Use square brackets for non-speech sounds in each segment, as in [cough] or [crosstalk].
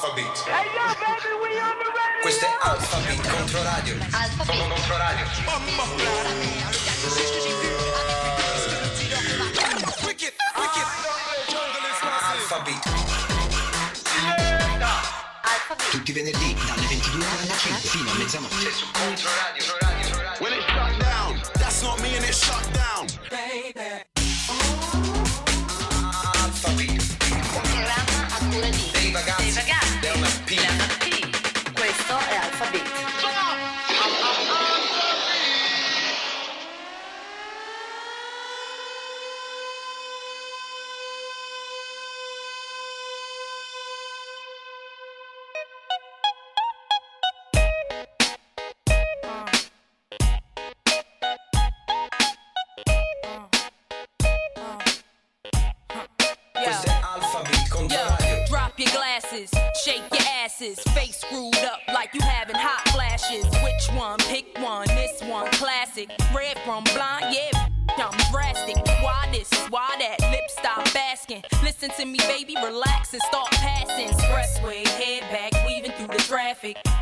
Alphabet. Questo è Alphabet contro radio. Sono contro radio. Mamma Wicked, wicked. Alphabet. Tutti i venerdì dalle 22 alle 5 fino a mezzanotte su Contro Radio. When it shut down, that's not me and it shut down.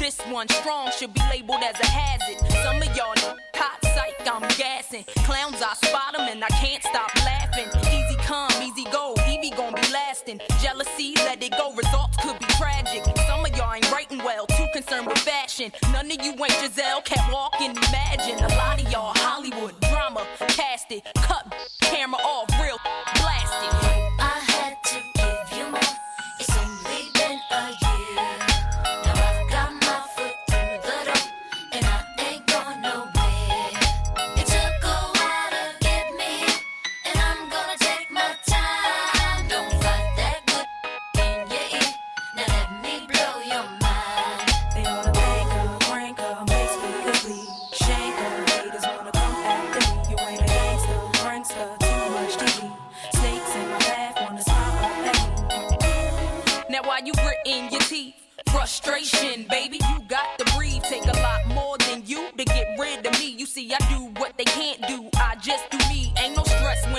This one strong should be labeled as a hazard. Some of y'all know hot psych, I'm gassing. Clowns, I spot 'em and I can't stop laughing. Easy come, easy go, Evie gon' be lasting. Jealousy, let it go, results could be tragic. Some of y'all ain't writing well, too concerned with fashion. None of you ain't Giselle, can't walk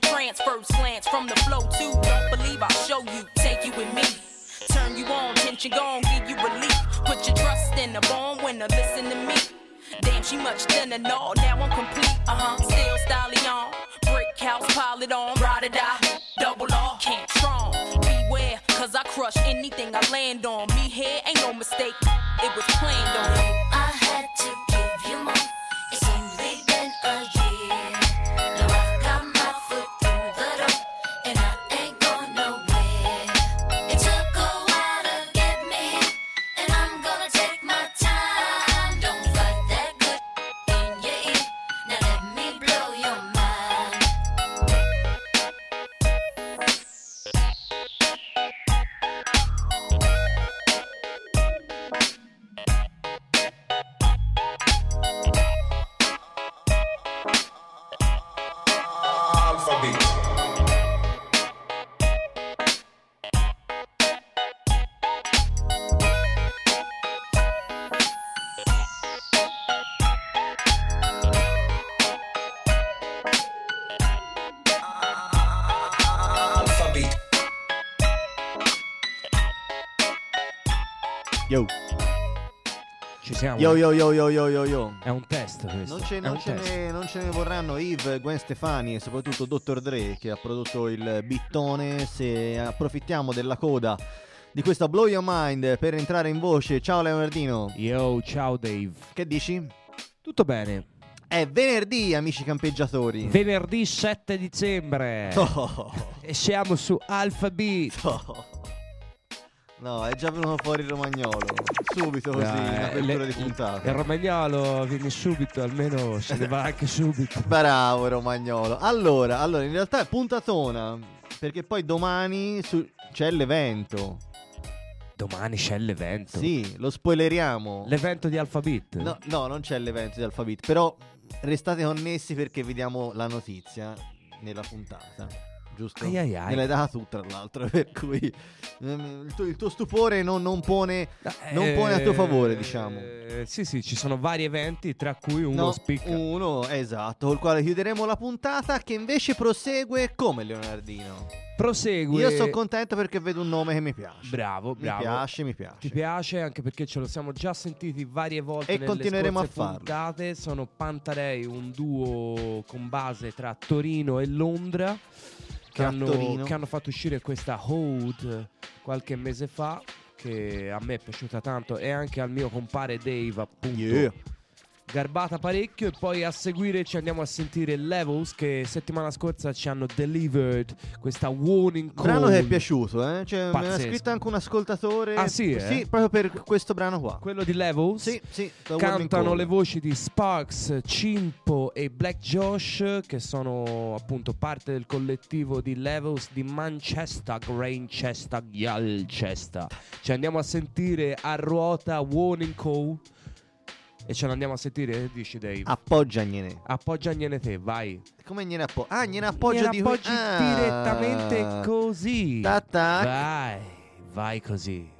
the trance, first glance from the flow too. Don't believe I'll show you. Take you with me. Turn you on, tension gone, give you relief. Put your trust in the born winner, listen to me. Damn, she much thinner, no, now I'm complete. Uh huh, still styling on. Brick house, pile it on. Ride or die, double R, can't strong. Beware, cause I crush anything I land on. Me here ain't no mistake, it was Yo, yo, yo, yo, yo, yo, yo. È un test questo. Non ce, non ce test. ne, non ce ne vorranno Yves, Gwen Stefani e soprattutto Dr. Dre che ha prodotto il bittone. Se approfittiamo della coda di questo Blow Your Mind per entrare in voce. Ciao Leonardino. Yo, ciao Dave. Che dici? Tutto bene. È venerdì, amici campeggiatori. Venerdì 7 dicembre. Oh, E siamo su Alpha Beat. oh. No, è già venuto fuori il romagnolo. Subito così, apertura le- di puntata. Il romagnolo viene subito, almeno se ne va anche subito. [laughs] Bravo Romagnolo. Allora, allora, in realtà è puntatona. Perché poi domani su- c'è l'evento. Domani c'è l'evento. Sì, lo spoileriamo. L'evento di Alpha Beat. No, no, non c'è l'evento di Alphabet. Però restate connessi perché vi diamo la notizia nella puntata. Giusto? Ai ai ai. Me l'hai data tu, tra l'altro. [laughs] Per cui ehm, il tuo, il tuo stupore non, non pone. non pone a tuo favore, diciamo. Eh, Sì, sì, ci sono vari eventi, tra cui uno No, spicca. uno, esatto, col quale chiuderemo la puntata che invece prosegue come Leonardino. Prosegue. Io sono contento perché vedo un nome che mi piace. Bravo, Mi bravo. piace, mi piace. Ti piace anche perché ce lo siamo già sentiti varie volte E nelle continueremo a farlo. puntate. Sono Pantarei, un duo con base tra Torino e Londra che hanno, che hanno fatto uscire questa Hold qualche mese fa che a me è piaciuta tanto e anche al mio compare Dave appunto Yeah. Garbata parecchio e poi a seguire ci andiamo a sentire Levels che settimana scorsa ci hanno delivered questa warning call Brano che è piaciuto, eh? Cioè, me l'ha scritto anche un ascoltatore. Ah, sì, eh? Sì, proprio per questo brano qua. quello di Levels Sì, sì. Cantano le voci di Sparks, Cimpo e Black Josh, che sono appunto parte del collettivo di Levels di Manchester, Graincester, Galchester. Ci andiamo a sentire a ruota Warning Call e ce l'andiamo a sentire, che dici Dave? Appoggiagliene. Appoggiagliene te, vai. Come gliene appoggio? Ah, gliene appoggio Gliela di appoggi Ah. direttamente così. Tac, tac. Vai, vai così.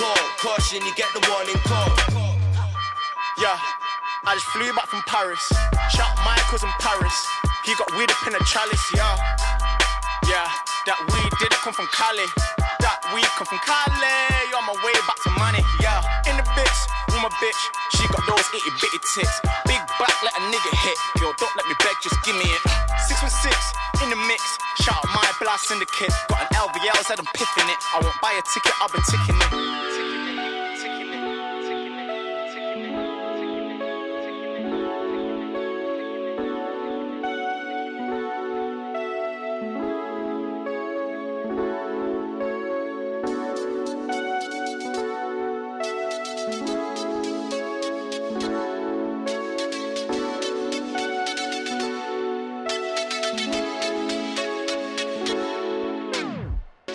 Call. Caution, you get the warning call. Yeah, I just flew back from Paris. Shout out Michael's in Paris. He got weed up in a chalice, yeah. Yeah, that weed did come from Cali. That weed come from Cali. On my way back to money, yeah. In the bitch, with my bitch. She got those itty bitty tits. Big back, let a nigga hit. Yo, don't let me beg, just give me it. Six one six in the mix. Shout out my blast syndicate. Got an LVL, said I'm piffing it. I won't buy a ticket, I've been ticking it,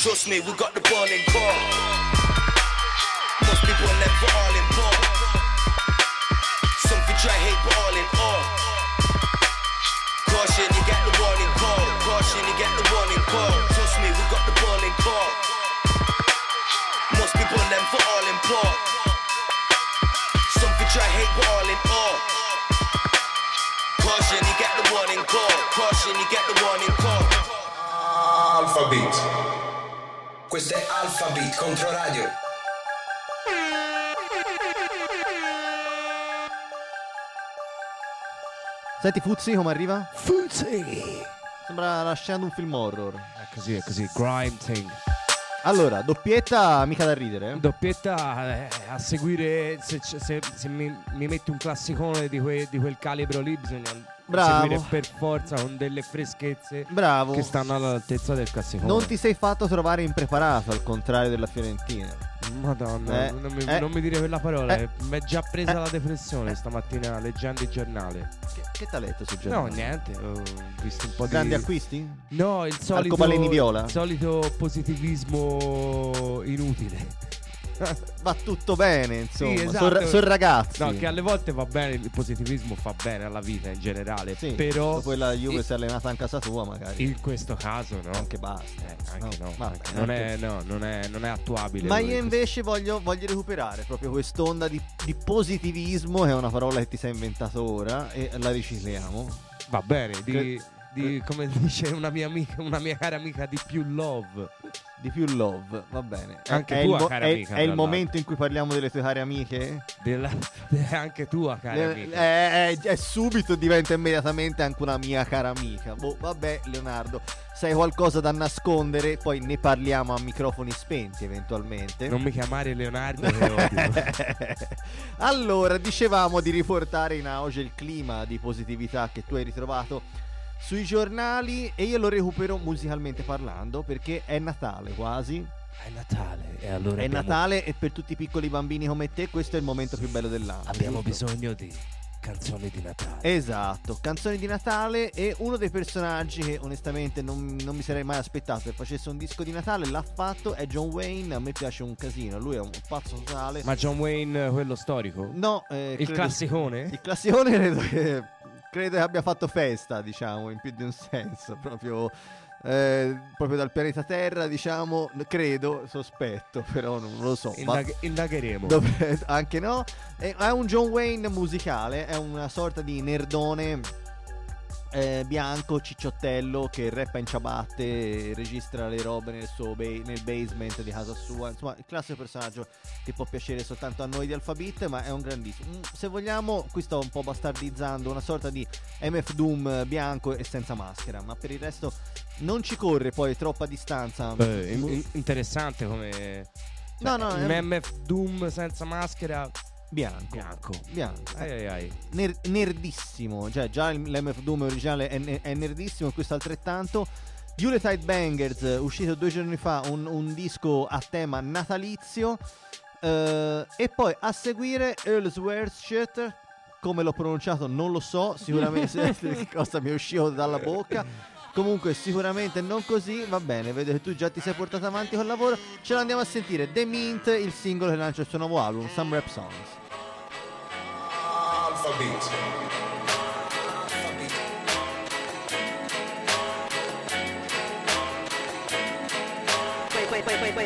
Trust me, we got the ball in court. Most people for all Questo è Alphabet Controradio. Senti Fuzzi come arriva? Fuzzi! Sembra la scena di un film horror. È così, è così, grime thing. Allora, doppietta mica da ridere. eh? Doppietta eh, a seguire, se, se- se mi, mi metti un classicone di, que- di quel calibro lì bisogna Bravo. seguire per forza con delle freschezze Bravo. che stanno all'altezza del classicone. Non ti sei fatto trovare impreparato, al contrario della Fiorentina. Madonna, Eh, non, mi, eh, non mi dire quella parola, eh, mi è già presa eh, la depressione stamattina leggendo il giornale. Che, che t'ha letto sul No, giornale? niente, ho visto un po' Grandi di... acquisti? No, il solito, Arcobaleni viola? il solito positivismo inutile. [laughs] Va tutto bene, insomma. Sì, Sono esatto. son ragazzi. No, che alle volte va bene, il positivismo fa bene alla vita in generale. Sì, però dopo la Juve i- si è allenata in casa tua, magari. in questo caso no. Anche basta. Eh, anche no, vabbè, anche- non, anche- è, no, non, è, non è attuabile. Ma io invece voglio, voglio recuperare proprio quest'onda di, di positivismo, che è una parola che ti sei inventato ora, e la ricicliamo. Va bene, di, Cre- di- come dice una mia amica, una mia cara amica, di più love. Di più love, va bene. È- Anche è tua il, mo- cara è- amica, È il momento in cui parliamo delle tue care amiche? Della, [laughs] anche tua cara amica. eh, eh, subito diventa immediatamente anche una mia cara amica. Boh, vabbè, Leonardo, se hai qualcosa da nascondere, poi ne parliamo a microfoni spenti eventualmente. Non mi chiamare Leonardo [laughs] allora, dicevamo di riportare in auge il clima di positività che tu hai ritrovato sui giornali e io lo recupero musicalmente parlando perché è Natale quasi È Natale e allora È abbiamo, Natale e per tutti i piccoli bambini come te questo è il momento più bello dell'anno. abbiamo giusto? bisogno di canzoni di Natale. Esatto, canzoni di Natale e uno dei personaggi che onestamente non, non mi sarei mai aspettato che facesse un disco di Natale, l'ha fatto, è John Wayne, a me piace un casino, lui è un pazzo totale. Ma John Wayne, quello storico? No, eh, Il credo- classicone? Il classicone [laughs] credo che, credo che abbia fatto festa, diciamo, in più di un senso, [laughs] proprio, eh, proprio dal pianeta Terra, diciamo, credo, sospetto, [laughs] però non lo so. Indag- indagheremo. Dovre- anche no. È, è un John Wayne musicale, è una sorta di nerdone eh, bianco, cicciottello che rappa in ciabatte, registra le robe nel, suo ba- nel basement di casa sua. Insomma, il classico personaggio che può piacere soltanto a noi di Alphabet, ma è un grandissimo. Mm, Se vogliamo, qui sto un po' bastardizzando, una sorta di MF Doom bianco e senza maschera, ma per il resto non ci corre poi troppa distanza. Beh, in- in- interessante come... No, no, un è- MF Doom senza maschera Bianco. bianco. Bianco. Ai ai ai. ner- nerdissimo. Cioè, già l'MF Doom originale è, è nerdissimo, questo altrettanto. Yuletide Bangers, uscito due giorni fa, un, un disco a tema natalizio. eh, e poi a seguire Earl's Worship. Come l'ho pronunciato non lo so, sicuramente [laughs] [laughs] che cosa mi è uscito dalla bocca. Comunque sicuramente non così, va bene, vedo che tu già ti sei portato avanti col lavoro. Ce l'andiamo a sentire. The Mint, il singolo che lancia il suo nuovo album, Some Rap Songs. Alpha Beat.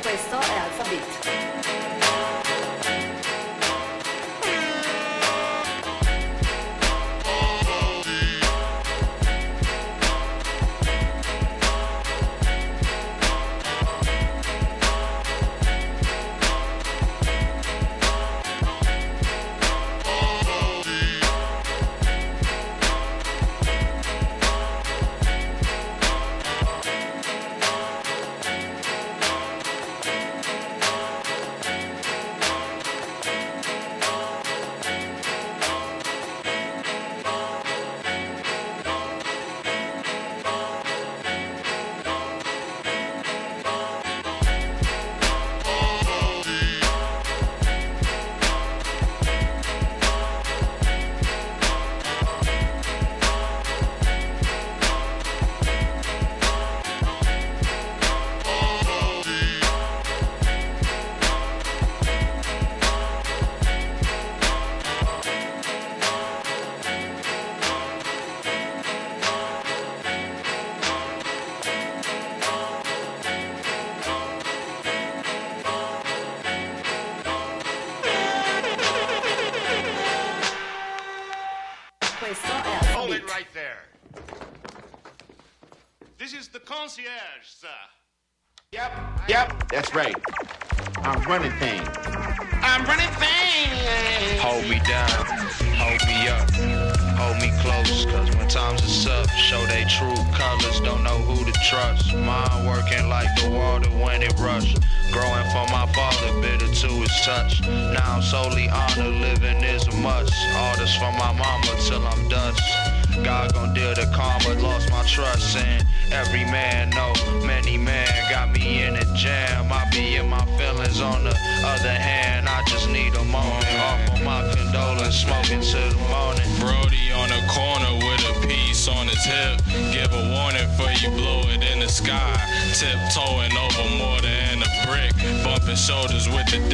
Questo è Alphabet.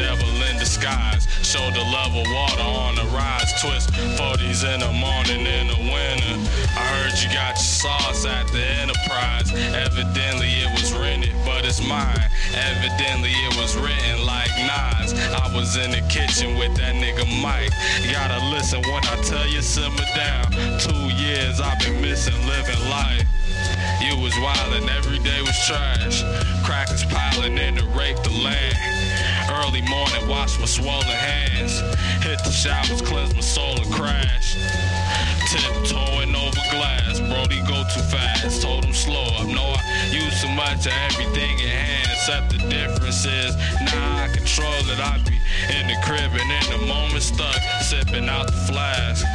Devil in disguise. Shoulder level water on the rise. Twist 40s in the morning in the winter. I heard you got your sauce at the enterprise. Evidently it was rented, but it's mine. Evidently it was written like Nas. I was in the kitchen with that nigga Mike. You gotta listen when I tell you simmer down. Two years I've been missing living life. You was wildin', every day was trash. Crackers piling in to rape the land. Early morning, wash my swollen hands. Hit the showers, cleanse my soul and crash. Tiptoeing over glass, Brody go too fast. Told him slow up, no I use too much of everything in hand. Except the difference is, now I control it. I be in the crib and in the moment stuck, sipping out the flask.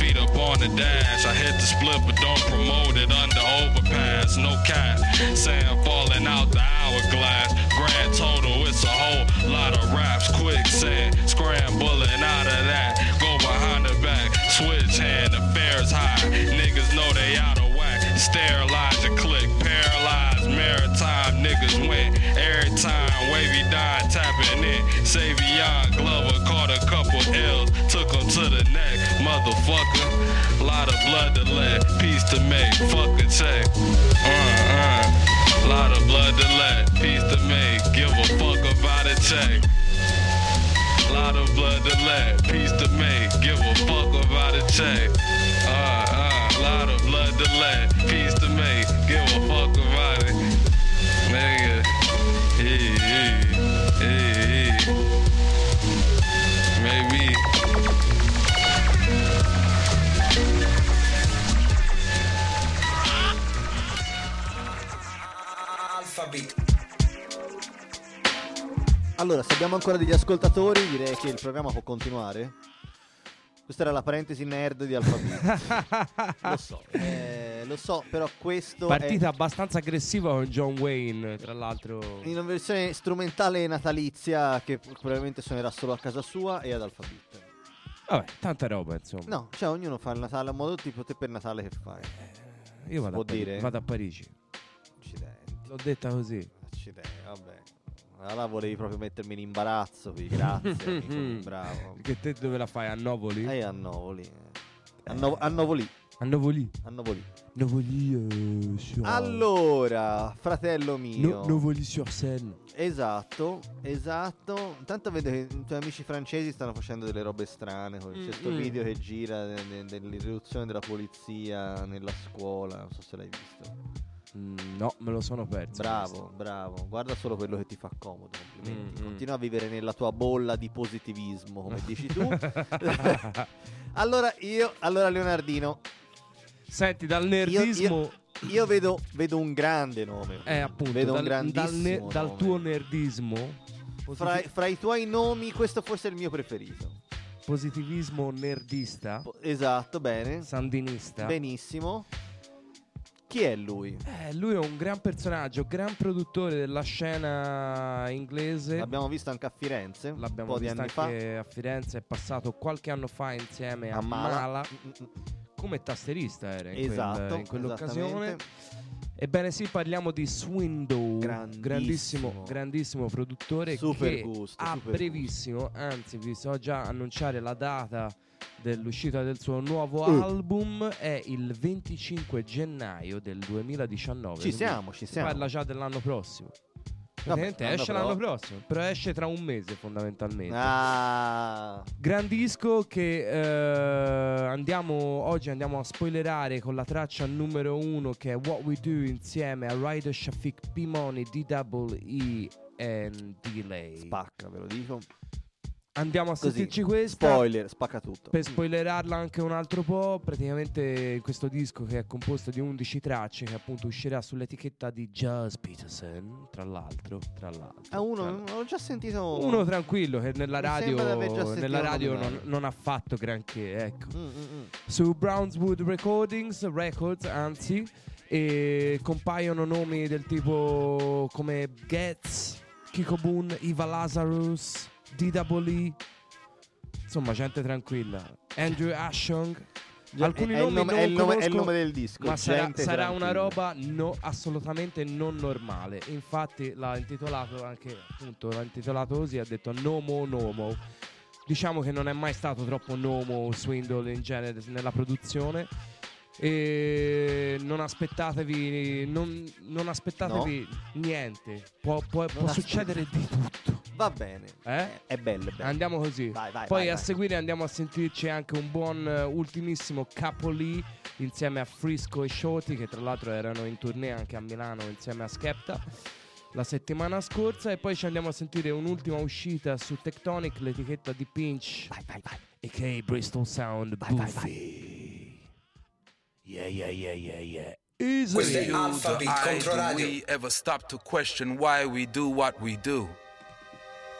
Feet up on the dash, I hit the split but don't promote it under overpass. No cap, saying falling out the hourglass. Grand total, it's a whole lot of raps. Quicksand, scrambling out of that. Go behind hand, affairs high. Niggas know they out of whack. Sterilize your click, paralyzed, maritime. Niggas win every time. Wavy dime tapping in. Savion Glover caught a couple L's, took him to the neck. Motherfucker, lot of blood to let, peace to make. Fuck a check. Uh uh. Lot of blood to let, peace to make. Give a fuck about a check. Lot of blood to let, peace to make. Give a fuck about a check. Uh uh. Lot of blood to let, peace to make. Give a fuck about it. Nigga. Hey, hey, hey, hey. Maybe. Alphabet. Allora, se abbiamo ancora degli ascoltatori, direi che il programma può continuare. Questa era la parentesi nerd di Alphabet. [laughs] lo so, eh, lo so, però questo Partita è abbastanza aggressiva con John Wayne, tra l'altro. in una versione strumentale natalizia che probabilmente suonerà solo a casa sua e ad Alphabet. Vabbè, tanta roba, insomma. No, cioè ognuno fa il Natale a modo tipo te per Natale che fai. Io vado a, Pari- dire? vado a Parigi. Accidenti, L'ho detta così. accidenti, vabbè. Allora volevi proprio mettermi in imbarazzo, qui, grazie, [laughs] amico, bravo. Che te dove la fai? A Novoli? E a Novoli. A, No- a Novoli. A Novoli. A Novoli. Novoli. eh, sur- Allora, fratello mio. No- Novoli sur Seine. Esatto, esatto. Intanto vedo che i tuoi amici francesi stanno facendo delle robe strane. C'è questo Mm, mm. video che gira de- de- dell'irruzione della polizia nella scuola. Non so se l'hai visto. Mm, no, me lo sono perso. Bravo, bravo. Guarda solo quello che ti fa comodo. Complimenti. Mm, mm. Continua a vivere nella tua bolla di positivismo, come dici tu. [laughs] allora, io, allora, Leonardino. Senti, dal io- nerdismo. Io, io vedo, vedo un grande nome. Eh, appunto, vedo dal, un dal, grandissimo ne- dal nome. tuo nerdismo. Fra, fra i tuoi nomi, questo forse è il mio preferito. positivismo nerdista. Esatto, bene. Sandinista. Benissimo. Chi è lui? Eh, lui è un gran personaggio, gran produttore della scena inglese. L'abbiamo visto anche a Firenze L'abbiamo visto anni fa. anche a Firenze, è passato qualche anno fa insieme a, A Mala. Mala. come tastierista era in, quel- Esatto, in quell'occasione. Ebbene sì, parliamo di Swindow, Grandissimo. grandissimo, grandissimo produttore Super che gusto, a brevissimo, anzi vi so già annunciare la data dell'uscita del suo nuovo Uh. album è il 25 gennaio del 2019. Ci siamo, ci si siamo. Parla già dell'anno prossimo. Praticamente l'anno esce l'anno prossimo, però esce tra un mese fondamentalmente. Ah, Gran disco che eh, andiamo oggi andiamo a spoilerare con la traccia numero uno che è What We Do insieme a Ryder Shafiq P-Money, D-Double-E e Delay. spacca, ve lo dico. Andiamo a sentirci questa. Spoiler, spacca tutto. Per spoilerarla anche un altro po', praticamente questo disco che è composto di 11 tracce che appunto uscirà sull'etichetta di Jazz Peterson, tra l'altro, tra l'altro. Ah, uno, tra- ho già sentito uno tranquillo che nella radio, nella radio non, non ha fatto granché, ecco. Mm, mm, mm. Su Brownswood Recordings, Records anzi, e compaiono nomi del tipo come Getz, Kiko Boon, Iva Lazarus, D.W.E. Insomma, gente tranquilla. Andrew Ashong. Alcuni è nomi nome- non è il nome- è il conosco, nome del disco, Ma sarà, sarà una roba no- assolutamente non normale. Infatti l'ha intitolato anche, appunto, l'ha intitolato così, ha detto Nomo Nomo. Diciamo che non è mai stato troppo Nomo Swindle in genere nella produzione. E non aspettatevi, non, non aspettatevi niente. Può, può- può succedere di tutto. Va bene. Eh? È bello, è bello. Andiamo così. Vai, vai, Poi vai, a vai. seguire andiamo a sentirci anche un buon eh, ultimissimo Capoli insieme a Frisco e Shoti che tra l'altro erano in tournée anche a Milano insieme a Skepta la settimana scorsa e poi ci andiamo a sentire un'ultima uscita su Tectonic, l'etichetta di Pinch a.k.a. Bristol Sound Buffy. Yeah, yeah, yeah, yeah, yeah. Easy. Questo è Alphabet contro radio. we ever stop to question why we do what we do?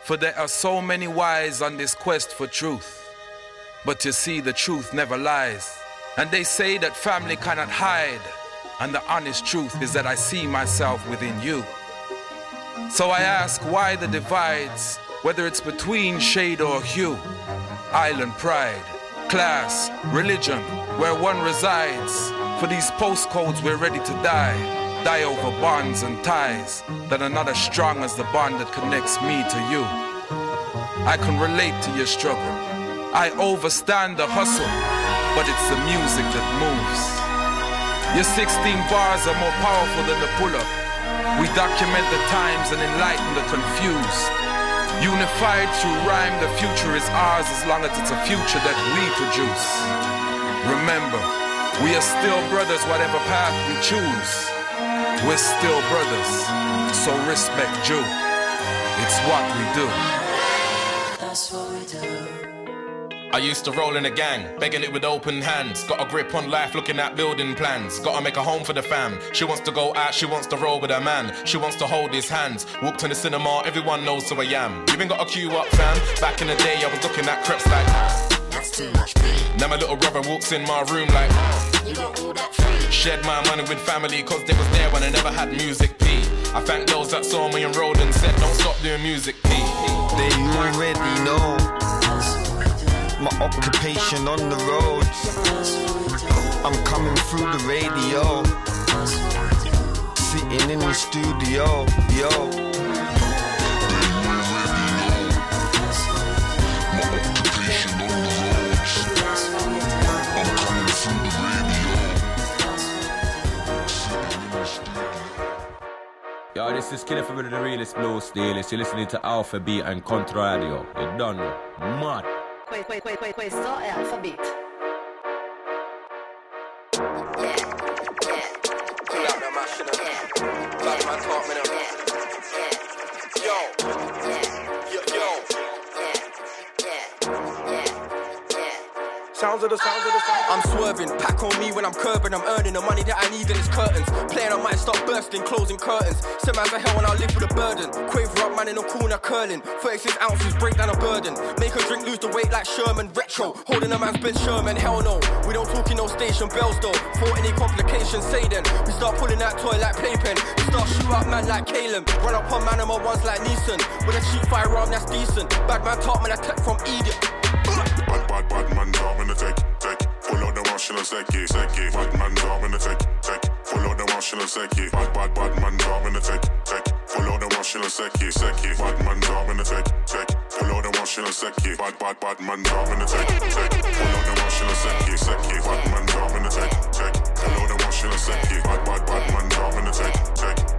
For there are so many wise on this quest for truth. But you see, the truth never lies. And they say that family cannot hide. And the honest truth is that I see myself within you. So I ask why the divides, whether it's between shade or hue, island pride, class, religion, where one resides. For these postcodes, we're ready to die. Die over bonds and ties that are not as strong as the bond that connects me to you. I can relate to your struggle. I overstand the hustle, but it's the music that moves. Your 16 bars are more powerful than the pull up. We document the times and enlighten the confused. Unified through rhyme, the future is ours as long as it's a future that we produce. Remember, we are still brothers, whatever path we choose. We're still brothers, so respect you. It's what we do. That's what we do. I used to roll in a gang, begging it with open hands. Got a grip on life, looking at building plans. Gotta make a home for the fam. She wants to go out, she wants to roll with a man. She wants to hold his hands. Walk to the cinema, everyone knows who I am. You ain't got a queue up, fam. Back in the day, I was looking at creps like. That's too much pain. Now my little brother walks in my room like. You got all that free. Shared my money with family, cause they was there when I never had music P. I thank those that saw me enrolled and said, don't stop doing music P. They already know my occupation on the roads. I'm coming through the radio, sitting in the studio, yo. Yo, this is Killer from the realest blue stylist. You're listening to Alpha Beat and Contradio. You done. Mad. Que- que- que- que- Questo è Alphabet. Pull of the sounds of the sounds. I'm swerving, pack on me when I'm curving. I'm earning the money that I need and it's curtains. Playing, I might start bursting, closing curtains. Send man's a hell and I'll live with a burden. Quaver up, man in a corner curling. 36 ounces, break down a burden. Make a drink, lose the weight like Sherman. Retro, holding a man's Ben Sherman. Hell no, we don't talk in no station bells though. For any complications, say then. We start pulling that toy like playpen. We start shoot up man like Caleb. Run up on man on my ones like Neeson. With a cheap firearm that's decent. Bad man talk man, I tech from Egypt. Bad, bad, bad man tech. Pull out the and seki, seki. Bad man down in the tech. Pull out the and seki. Bad, bad, bad man down in the tech. Pull out the and seki, seki. Bad man down in tech, tech. Pull the and seki. Bad, bad, bad man down in the tech. Pull out the and seki, seki. Bad man down in tech, tech. Pull the and seki. Bad, bad, bad man down in the tech.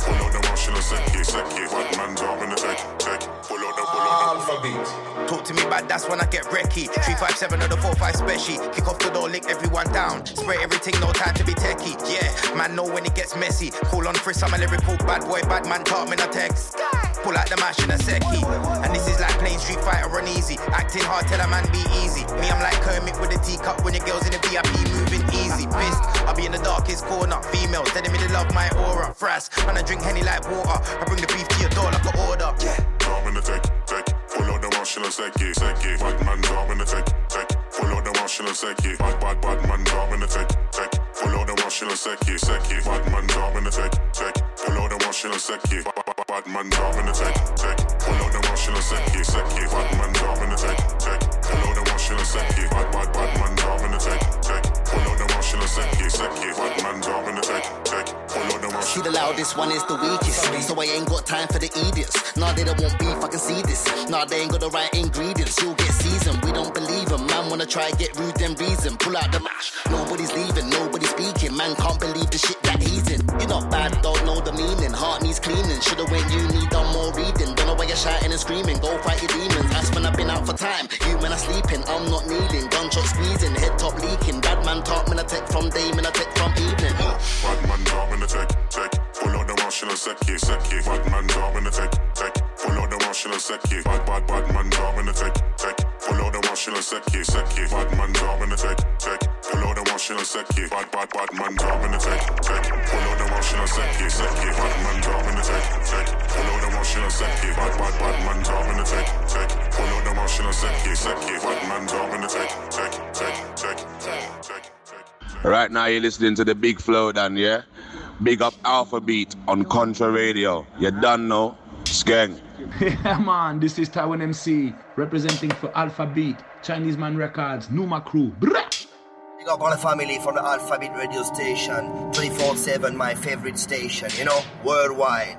Pull out the and seki, seki. Bad man down in the tech, tech. Pull out the, pull out the alphabet. Talk to me bad, that's when I get wrecky. 357 of the 45 special. Kick off the door, lick everyone down. Spray everything, no time to be techie. Yeah, man, know when it gets messy. Call on Frisk, I'm a lyrical bad boy, bad man, talk me a text. Pull out the mash in a seki. And this is like playing Street Fighter on easy. Acting hard, tell a man be easy. Me, I'm like Kermit with a teacup when your girls in the VIP moving easy. Pissed, I'll be in the darkest corner. Females telling me they love my aura. Frass, and I drink Henny like water. I bring the beef to your door like an order. Yeah. In the tech, tech. Pull the machine and seki, seki. Bad man the tech, tech. Pull out the machine and seki. Bad, bad, bad man in the tech. Pull out the machine and seki, seki. Bad man the tech, tech. Pull out the machine and seki. Bad, man the tech, tech. Pull out the machine and seki, seki. Bad man in the tech. Pull out the machine and seki. Bad, bad, bad man in the tech, tech. Pull the machine and seki, seki. Bad man tech, tech. Pull the loudest one is the weakest. So I ain't got time for the idiots. Nah, they don't want beef, I can see this. Nah, they ain't got the right ingredients. You'll get seasoned, we don't believe believe 'em. Man wanna try get rude, then reason. Pull out the mash. Nobody's leaving, nobody's speaking. Man can't believe the shit that You're not bad, don't know the meaning. Heart needs cleaning. Should've went uni, done more reading. Don't know why you're shouting and screaming. Go fight your demons. That's when I've been out for time. You men are sleeping, I'm not kneeling. Gunshot squeezing, head top leaking. Bad man talk, man, I take from day, man, I take from evening. Bad man in the tech, tech. Pull out the machine and seki, seki. Bad man down in the tech, tech. Pull out the machine and seki. Bad, bad, bad man down in the tech, tech. Pull out the machine and seki, seki. Bad man down in the tech, tech. Pull out the machine and seki. Bad, bad, bad man down in the tech, tech. Pull out the machine and seki, seki. Bad man down in the tech, tech. Pull out the machine and seki. Bad, bad, bad man down in the tech, tech. Pull out the machine and seki, seki. Bad man down in the tech, tech, tech, tech, tech, tech. Right now you're listening to the Big Flow Dan, yeah? Big up Alpha Beat on Controradio. You done know. Beats gang. [laughs] Yeah, man, this is Taiwan MC representing for Alpha Beat, Chinese Man Records, Numa Crew. Brah! Big up all the family from the Alpha Beat radio station, 24 7, my favorite station, you know, worldwide.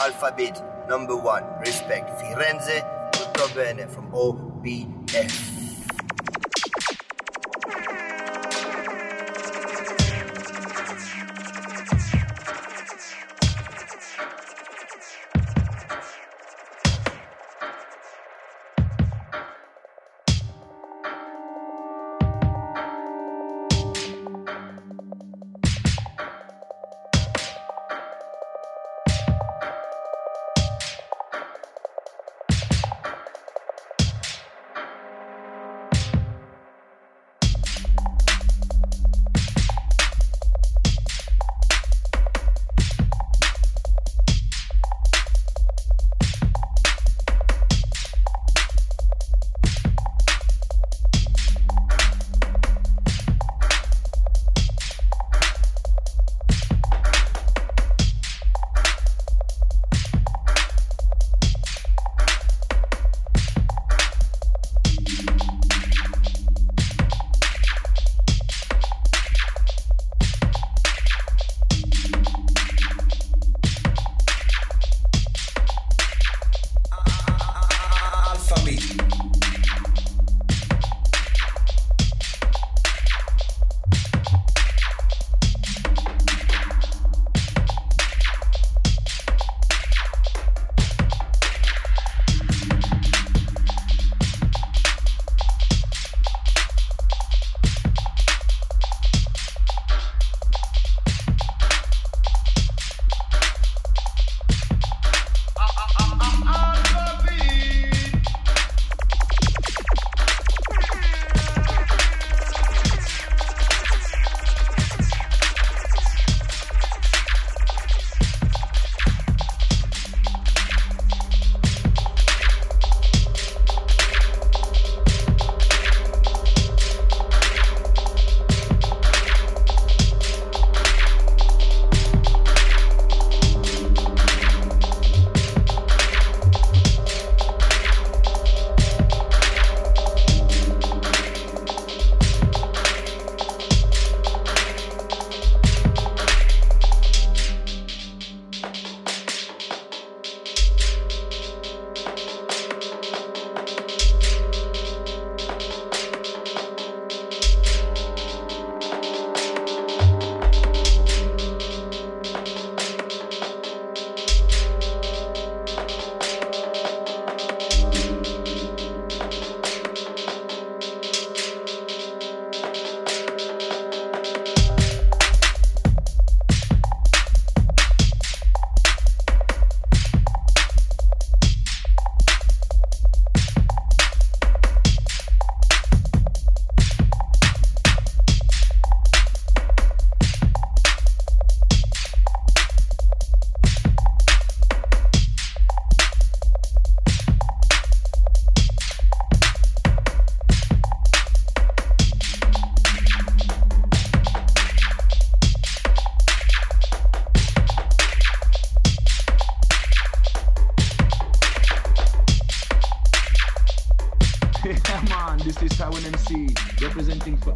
Alpha Beat, number one. Respect. Firenze, tutto bene from OBF.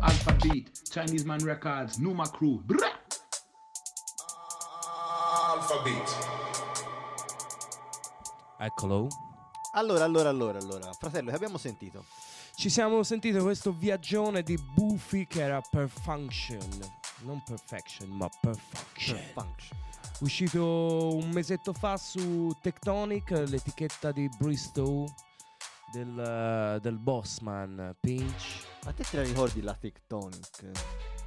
Alpha Beat, Chinese Man Records, Numa Crew. Brah! Alphabet. Eccolo. Allora, allora, allora, allora. Fratello, che abbiamo sentito? Ci siamo sentito questo viaggione di Buffy che era Perfunction. Non Perfection, ma Perfunction. Perfunction. Uscito un mesetto fa su Tectonic, l'etichetta di Bristol del, eh, del Bossman Pinch. Ma te te la ricordi la Tectonic?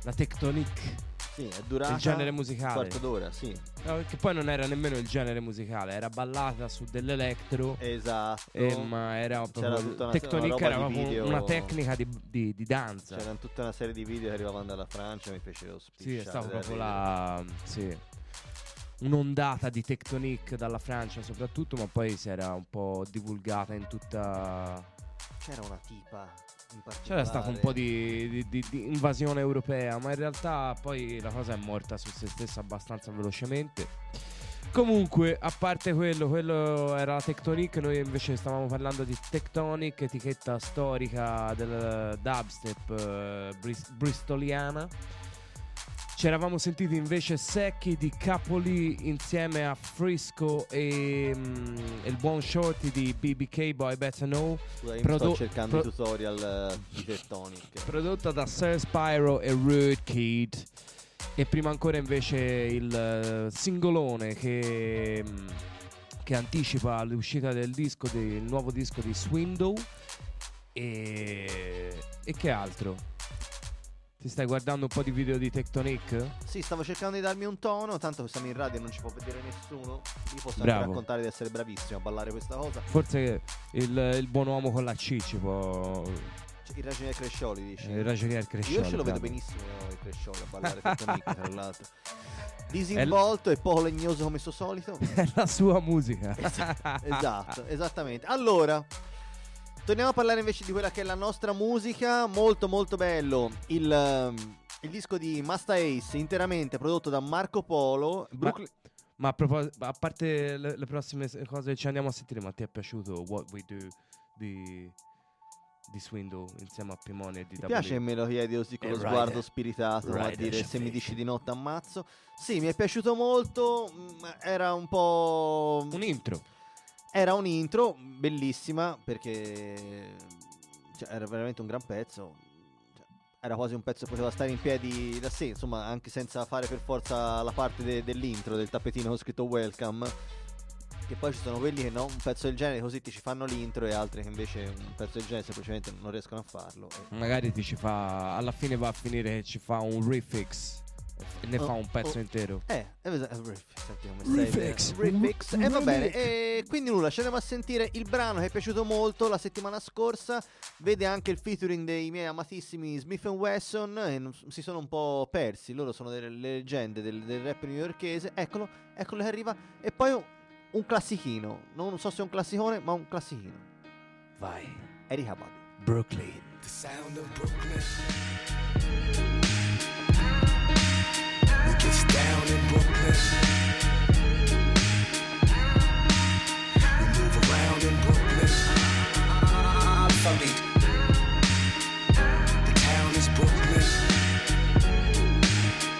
La Tectonic. Sì, è durata Il genere musicale. un quarto d'ora, sì. No, che poi non era nemmeno il genere musicale, era ballata su dell'electro. Esatto. Eh, ma era C'era proprio tutta una- Tectonic una era video- una tecnica di, di- di danza. C'erano tutta una serie di video che arrivavano dalla Francia, mi fecero Sì, spisciare. è stato da proprio la. Sì. Un'ondata di Tectonic dalla Francia soprattutto, ma poi si era un po' divulgata in tutta. C'era una tipa. C'era stato un po' di, di- di- di invasione europea, ma in realtà poi la cosa è morta su se stessa abbastanza velocemente. Comunque, a parte quello, quello era la Tectonic, noi invece stavamo parlando di Tectonic, etichetta storica del dubstep eh, bris- bristoliana. Ci eravamo sentiti invece secchi di Capoli insieme a Frisco e, mm, il buon shorty di BBK Boy Better Know. Scusa, io prodo- sto cercando pro- i tutorial eh, di Tectonic. prodotta da Sir Spyro e Rude Kid. E prima ancora invece il eh, singolone che, mm, che anticipa l'uscita del disco, del nuovo disco di Swindow. E, e che altro? Ti stai guardando un po' di video di Tectonic? Sì, stavo cercando di darmi un tono, tanto siamo in radio e non ci può vedere nessuno. Io posso Bravo. anche raccontare di essere bravissimo a ballare questa cosa. Forse il, il buon uomo con la C ci può. Cioè, il ragionier Crescioli dici? Il ragionier Crescioli, Io ce lo vedo benissimo il Crescioli a ballare Tectonic tra [laughs] l'altro. Disinvolto e poco legnoso come suo solito. [laughs] È la sua musica. [laughs] esatto, esattamente. Allora, torniamo a parlare invece di quella che è la nostra musica. Molto, molto bello. Il, ehm, il disco di Masta Ace, interamente prodotto da Marco Polo. Ma, Brooklyn- ma a, propos- a parte le, le prossime cose che ci andiamo a sentire, ma ti è piaciuto What We Do di, di Swindle insieme a Pimone e di Ti piace che me lo chiedi così con lo Eh, sguardo spiritato come a dire se Shafik. mi dici di notte ammazzo? Sì, mi è piaciuto molto. mm, Era un po'. Un intro. Era un intro bellissima perché cioè, era veramente un gran pezzo. Cioè, era quasi un pezzo che poteva stare in piedi da sé, insomma, anche senza fare per forza la parte de- dell'intro, del tappetino con scritto welcome. Che poi ci sono quelli che no, un pezzo del genere così ti ci fanno l'intro e altri che invece un pezzo del genere semplicemente non riescono a farlo. Magari ti ci fa. Alla fine va a finire che ci fa un refix. E ne Oh, fa un pezzo oh. intero. Eh, eh, eh, Refix. Refix. E va bene. E quindi nulla, ci andiamo a sentire il brano che è piaciuto molto la settimana scorsa. Vede anche il featuring dei miei amatissimi Smith Wesson. E si sono un po' persi. Loro sono delle leggende del, del rap newyorkese. Eccolo, eccolo che arriva. E poi un, un classichino. Non so se è un classicone, ma un classichino. Vai. Erika Badu. Brooklyn. The sound of Brooklyn.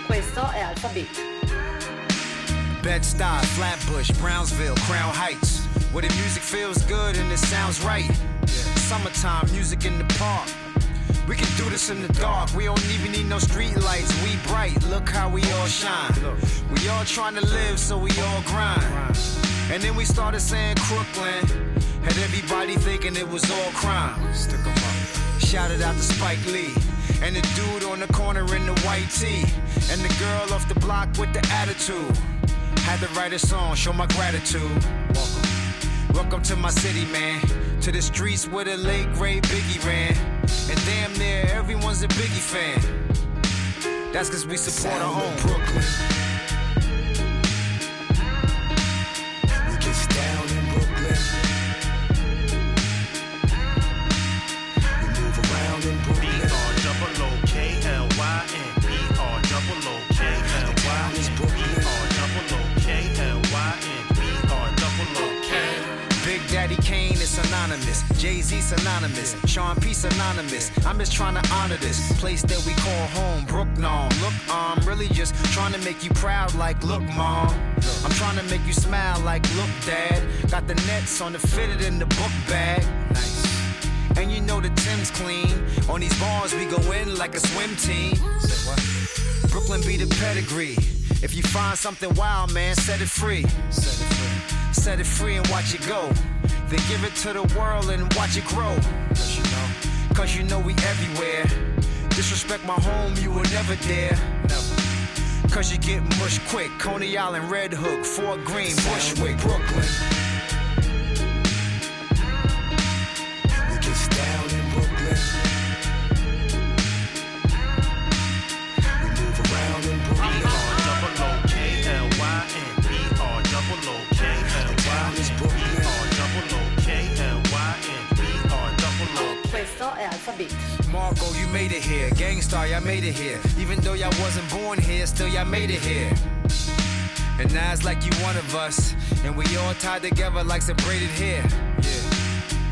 Questo è Alpha Beat. Bed-Stuy, Flatbush, Brownsville, Crown Heights. Where the music feels good and it sounds right. Summertime music in the park. We can do this in the dark. We don't even need no street lights. We bright. Look how we all shine. We all trying to live, so we all grind. And then we started saying Crooklyn. Had everybody thinking it was all crime. Stick 'em up. Shouted out to Spike Lee. And the dude on the corner in the white tee. And the girl off the block with the attitude. Had to write a song, show my gratitude. Welcome. Welcome to my city, man. To the streets where the late great Biggie ran. And damn near everyone's a Biggie fan. That's cause we support our own Brooklyn. Is synonymous. Jay Z synonymous. Sean P synonymous. I'm just trying to honor this place that we call home, Brooklyn. Look, I'm really just trying to make you proud, like, look, mom. I'm trying to make you smile, like, look, dad. Got the nets on the fitted in the book bag. Nice. And you know the Tim's clean. On these bars, we go in like a swim team. Brooklyn be the pedigree. If you find something wild, man, set it free. Set it free. Set it free and watch it go. Then give it to the world and watch it grow. Cause you know, Cause you know we everywhere. Disrespect my home, you will never dare. Never. Cause you get mushed quick. Coney Island, Red Hook, Fort Greene, Bushwick, Brooklyn. L'italiano è. Marco, you made it here. Gang Starr, y'all made it here. Even though y'all wasn't born here, still y'all made it here. And now it's like you one of us. And we all tied together like some braided hair. Yeah.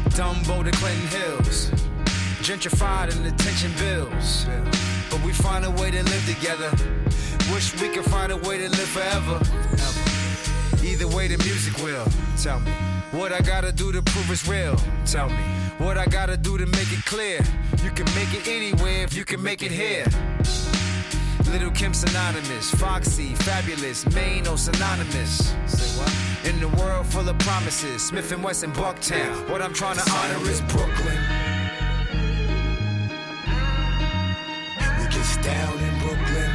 Dumbo to Clinton Hills. Gentrified and attention bills. But we find a way to live together. Wish we could find a way to live forever. Either way, the music will. Tell me what I gotta do to prove it's real. Tell me what I gotta do to make it clear? You can make it anywhere if you can make it here. Little Kim synonymous, Foxy, fabulous, Maine synonymous. In the world full of promises, Smith and West and Bucktown. What I'm trying to honor is Brooklyn. We get down in Brooklyn.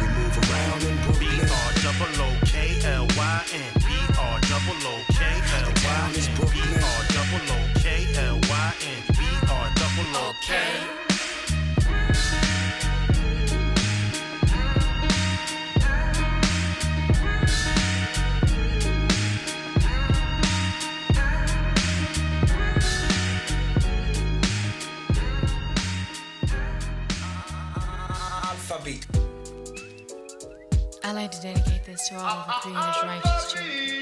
We move around in Brooklyn. B R double O K L Y N. B R double O K. Now it's Brooklyn. R double O K L Y N. B R double O K. I'd like to dedicate this to all of the 300 righteous children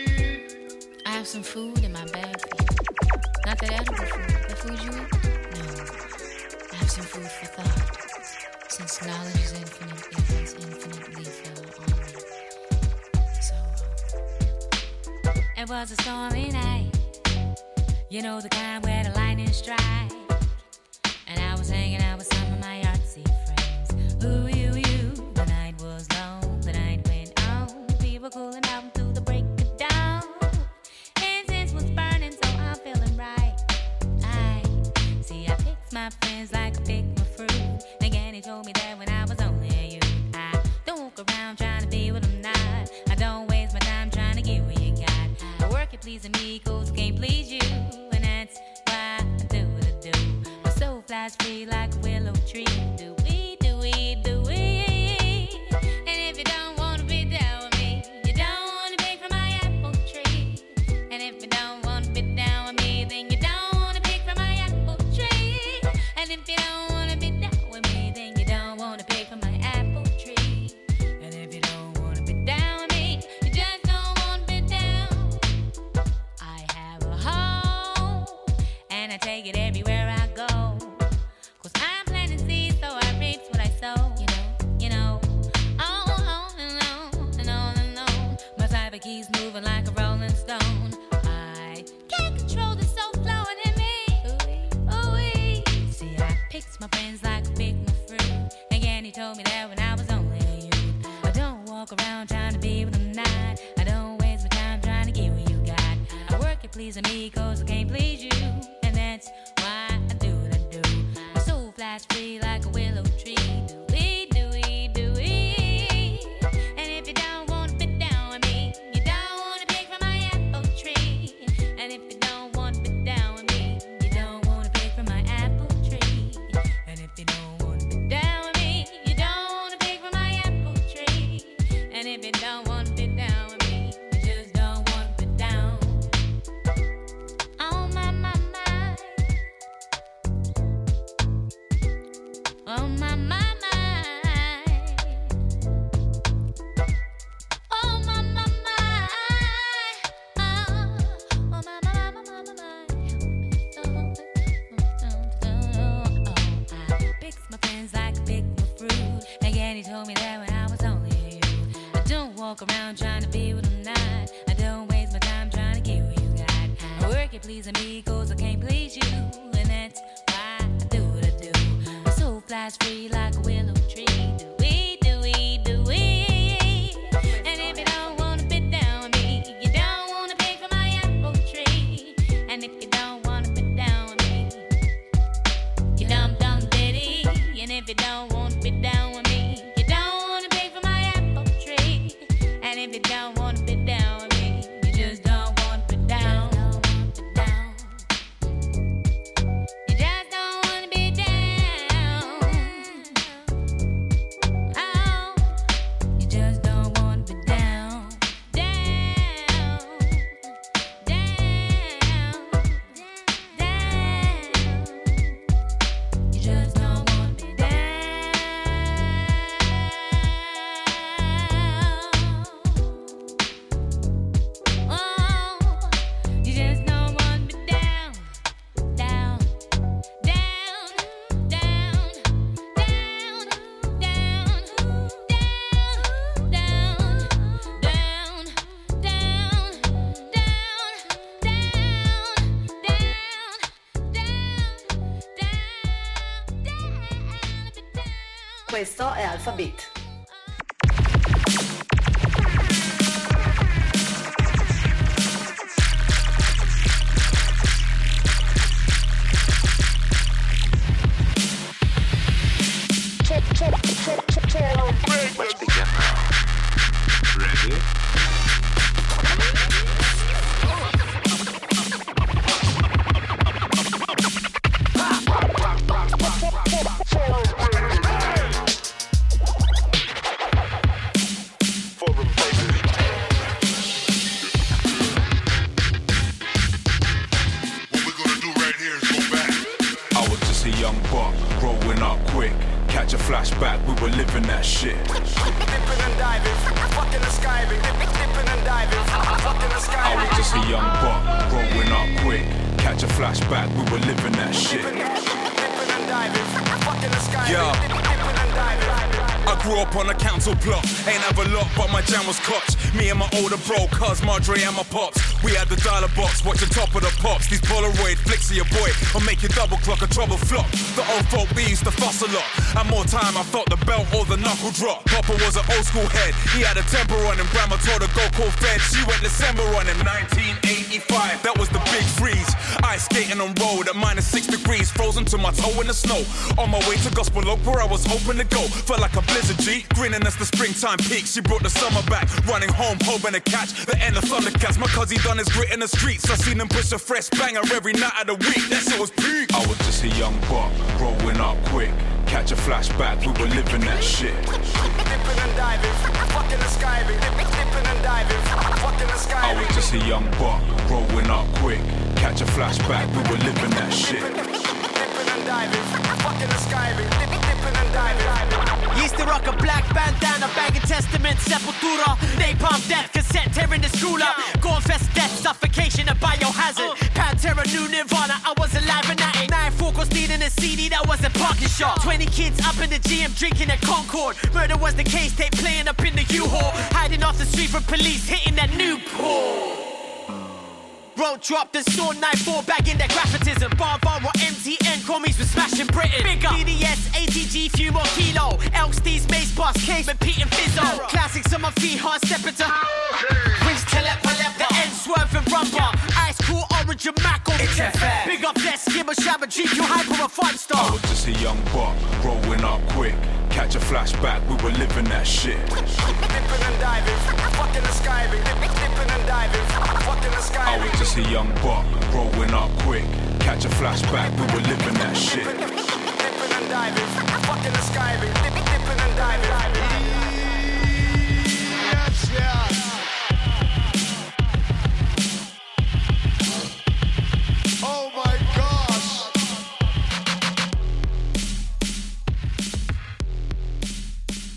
have some food in my bag, for you. Not that edible food, the food you eat? No. I have some food for thought. Since knowledge is infinite, it has infinitely fell on me. So. Um, it was a stormy night. You know the kind where the lightning strikes. saber. Young buck, growing up quick. Catch a flashback, we were living that shit. Yeah. I grew up on a council block. Ain't have a lot, but my jam was clutch. Me and my older bro, cuz Marjorie and my pops. We had the dialer box, watching top of the pops. These Polaroid flicks of your boy, I'll make double clock a trouble flop. The old folk, we used to fuss a lot. And more time, I felt the belt or the knuckle drop. Papa was an old school head, he had a temper on him. Grandma told her go call Fed. She went December on him, 1985. That was the big freeze. Ice skating on road at minus six degrees, frozen to my toe in the snow. On my way to Gospel Oak, where I was hoping to go. Felt like a blizzard G, grinning as the springtime peaks. She brought the summer back, running home, hoping to catch the end of Thundercats. My cousin he done his grit in the streets. I seen him push a fresh banger every night of the week. That shit was peak. I was just a young buck, growing up quick. Catch a flashback, we were living that shit. Dipping and diving, fucking and skiving, dipping and diving, fucking and I was just a young buck, growing up quick. Catch a flashback, we were living that shit. And a black bandana, banging testament, sepultura, death, cassette tearing the school up, death, suffocation, and biohazard. Pantera, new Nirvana, I was alive a CD that was a parking shop. 20 kids up in the drinking Concord. Murder was the case, tape playing up in the U-Haul. Hiding off the street from police, hitting that Newport. Road drop the sword knife fall back in that graphitism. Bar bar or MTN chromies with smashing Britain. Bigger DDS, ATG, few more kilo. Elks, these mace boss, case and Fizzo. Classics on my feet, hard step into. Wings tell it, the end swerve and rumble. Ice cool orange and Mac on It's FF. Big up that skimmer, shabba, GQ, hyper, a five I star. was just a young buck, growing up quick. Catch a flashback, we were living that shit. Dipping and diving, fucking and skiving, dipping and diving, fucking and I was just a young buck, growing up quick. Catch a flashback, we were living that shit. Dipping and diving, fucking and skiving, dipping and diving. Yes, yes.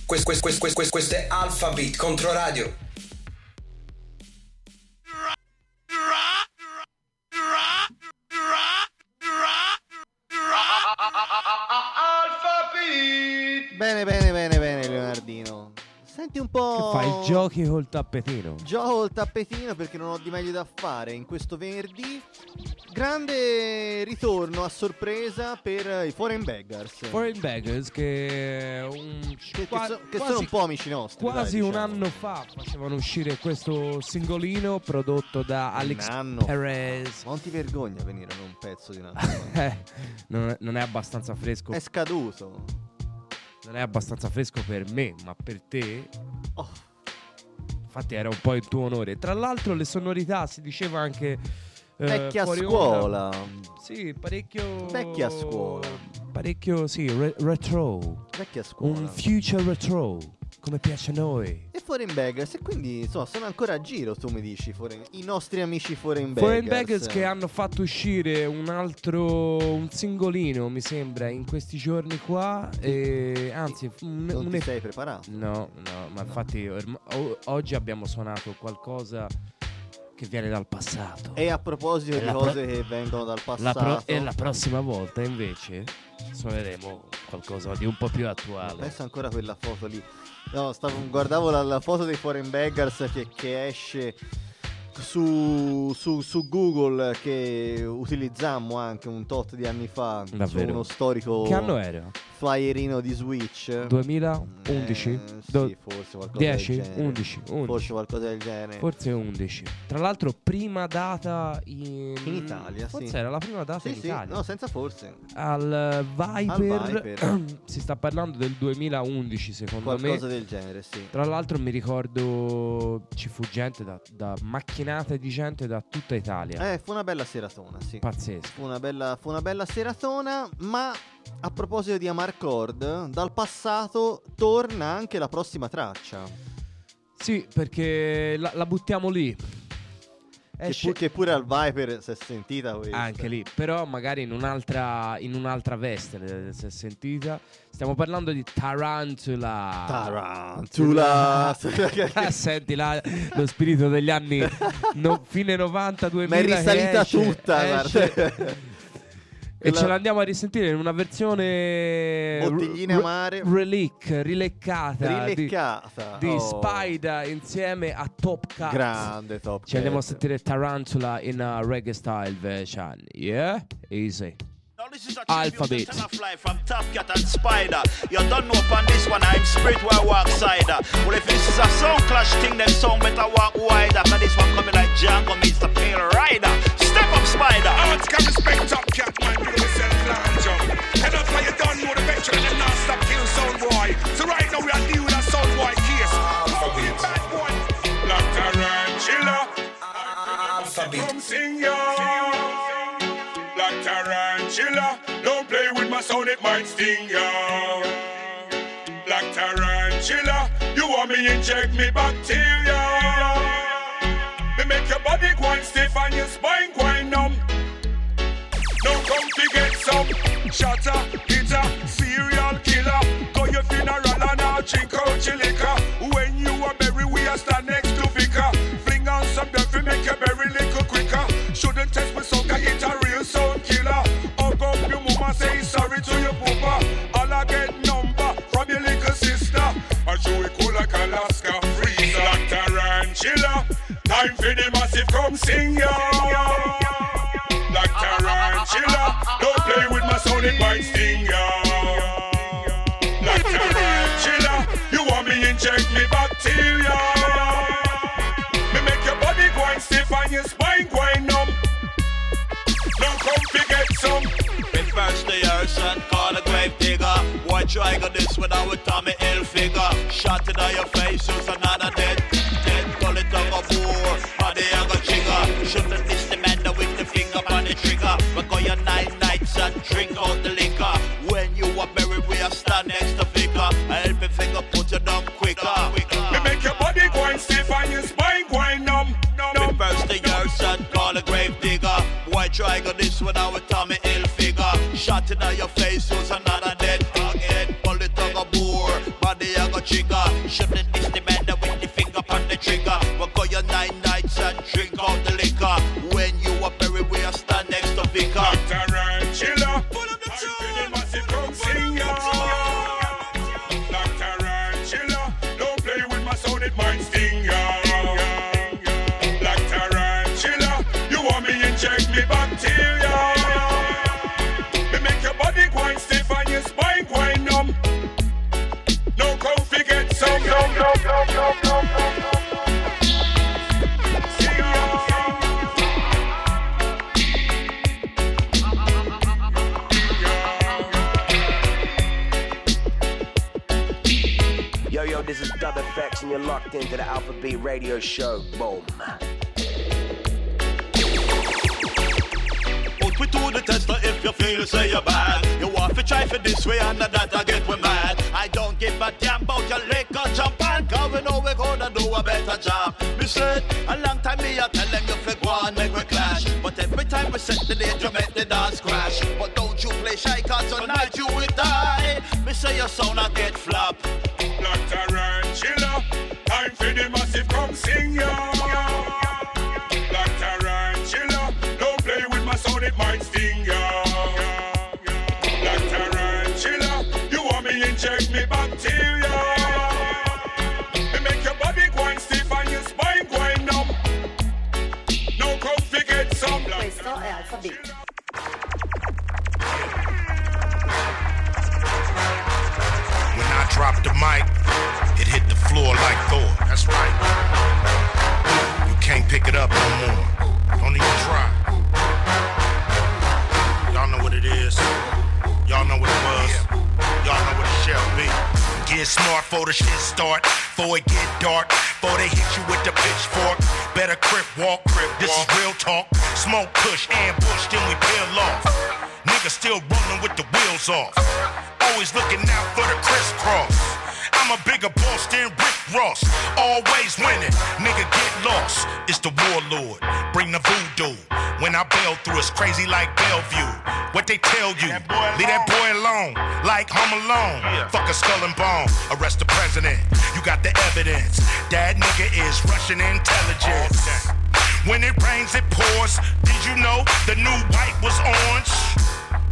Questo, questo, questo, questo, questo è Alpha Beat Controradio. Bene, bene, bene, bene, Leonardino. Senti un po'. Fai giochi col tappetino. Gioco col tappetino perché non ho di meglio da fare in questo venerdì. Grande ritorno a sorpresa per i Foreign Beggars. Foreign Beggars che, un, Che- che qua- so- che quasi- sono un po' amici nostri, Quasi dai, un diciamo. anno fa facevano uscire questo singolino prodotto da Alex Un. Perez. Ma non ti vergogna venire con un pezzo di un anno? [laughs] Non, è, non è abbastanza fresco. È scaduto. Non è abbastanza fresco per me, ma per te. Oh. Infatti era un po' il tuo onore. Tra l'altro le sonorità si diceva anche... eh, Vecchia fuori scuola. onda. Sì, parecchio... Vecchia scuola. Parecchio, sì, re- retro. Vecchia scuola. Un future retro, come piace a noi. E Foreign Beggars, e quindi insomma sono ancora a giro, tu mi dici, Foreign- i nostri amici Foreign Beggars. Foreign Beggars che hanno fatto uscire un altro un singolino mi sembra in questi giorni qua e anzi un, Non un ti sei preparato? no no ma infatti orm- o- oggi abbiamo suonato qualcosa che viene dal passato. E a proposito E di la pro- cose che vengono dal La passato, pro- e la prossima volta invece suoneremo qualcosa di un po' più attuale. Pensa ancora a quella foto lì. No, stavo, guardavo la, la foto dei Foreign Beggars che, che esce su, su- su Google che utilizzammo anche un tot di anni fa su Davvero? uno storico Che anno era? flyerino di Switch 2011? Eh, Do- sì, forse qualcosa 10? del genere. 11? 11. Forse qualcosa del genere. Forse 11. Tra l'altro, prima data in, In Italia, forse sì. era la prima data Sì, in sì, Italia. no, senza forse. Al Viper, Viper. [clears throat] si sta parlando del 2011, secondo me. Qualcosa del genere, sì. Tra l'altro, mi ricordo ci fu gente da, da macchinate di gente da tutta Italia. Eh, fu una bella seratona, sì. Pazzesco. Fu una bella, fu una bella seratona, ma a proposito di Amarcord, dal passato torna anche la prossima traccia. Sì, perché la, la buttiamo lì. Che, Esce- pu- che pure al Viper si è sentita questa. Anche lì, però magari in un'altra, in un'altra veste le- si è sentita. Stiamo parlando di Tarantula. Tarantula. [laughs] Ah, Senti là, lo spirito degli anni no- fine 90 2000 Ma è risalita che esce- tutta, esce-. E ce l'andiamo a risentire in una versione Bottigline re- amare. relic, rileccata, di- Rileccata. di, Oh. Spider insieme a Top Cat. Grande Top Ci andiamo a Cat. sentire Tarantula in a reggae style version. Yeah? Easy. Alphabet. Ten a fly from Top Cat and Spider. You don't know upon this one, I'm spirit where I walk cider. Well, if this is a sound clash thing, then sound better walk wider. Cause this one coming like Django meets the Pale Rider. Step up, Spider. I want to come respect top cat, line jump. Head up like you don't know the veteran and not stop kill sound boy. So right now we are dealing with a sound boy case. Oh, you bad boy. Black tarantula. Come sing. Black tarantula. Don't play with my sound, it might sting yo. Black tarantula. You want me to inject me bacteria. Me make your body quite stiff and your spine quite numb. Come to get some shatter, hitter, serial killer. Go your funeral and I'll drink out your liquor. When you are buried, we are stand next to Vicar. Fling on some dirt to make your bury little quicker. Shouldn't test me so can it a real sound killer. Hug up your mama, say sorry to your papa. All I get number from your little sister. I show it cool like Alaska freezer. Like tarantula. Time for the massive come sing ya. Like it might sting ya. Like. You want me inject me bacteria. Me make your body going stiff and your spine going numb. Don't come forget some. Big first the earth and call a grave digger. Boy, try this without a Tommy Hill figure. Shot it on your face, use another. Dead try got this without a Tommy Hill figure. Shot it on your face, use another Boom. Put me to the tester if you feel say you're bad. You want to try for this way and that I get we mad. I don't give a damn about your liquor jump and cause we know we're gonna do a better job. Me said a long time me I tell them you go and make we clash. But every time we set the date you make the dance crash. But don't you play shy cause tonight you will die. Me say your sound I get flop. It's crazy like Bellevue. What they tell you? Leave that boy alone. Like Home Alone. Fuck a skull and bone. Arrest the president. You got the evidence. That nigga is Russian intelligence. When it rains, it pours. Did you know the new white was orange?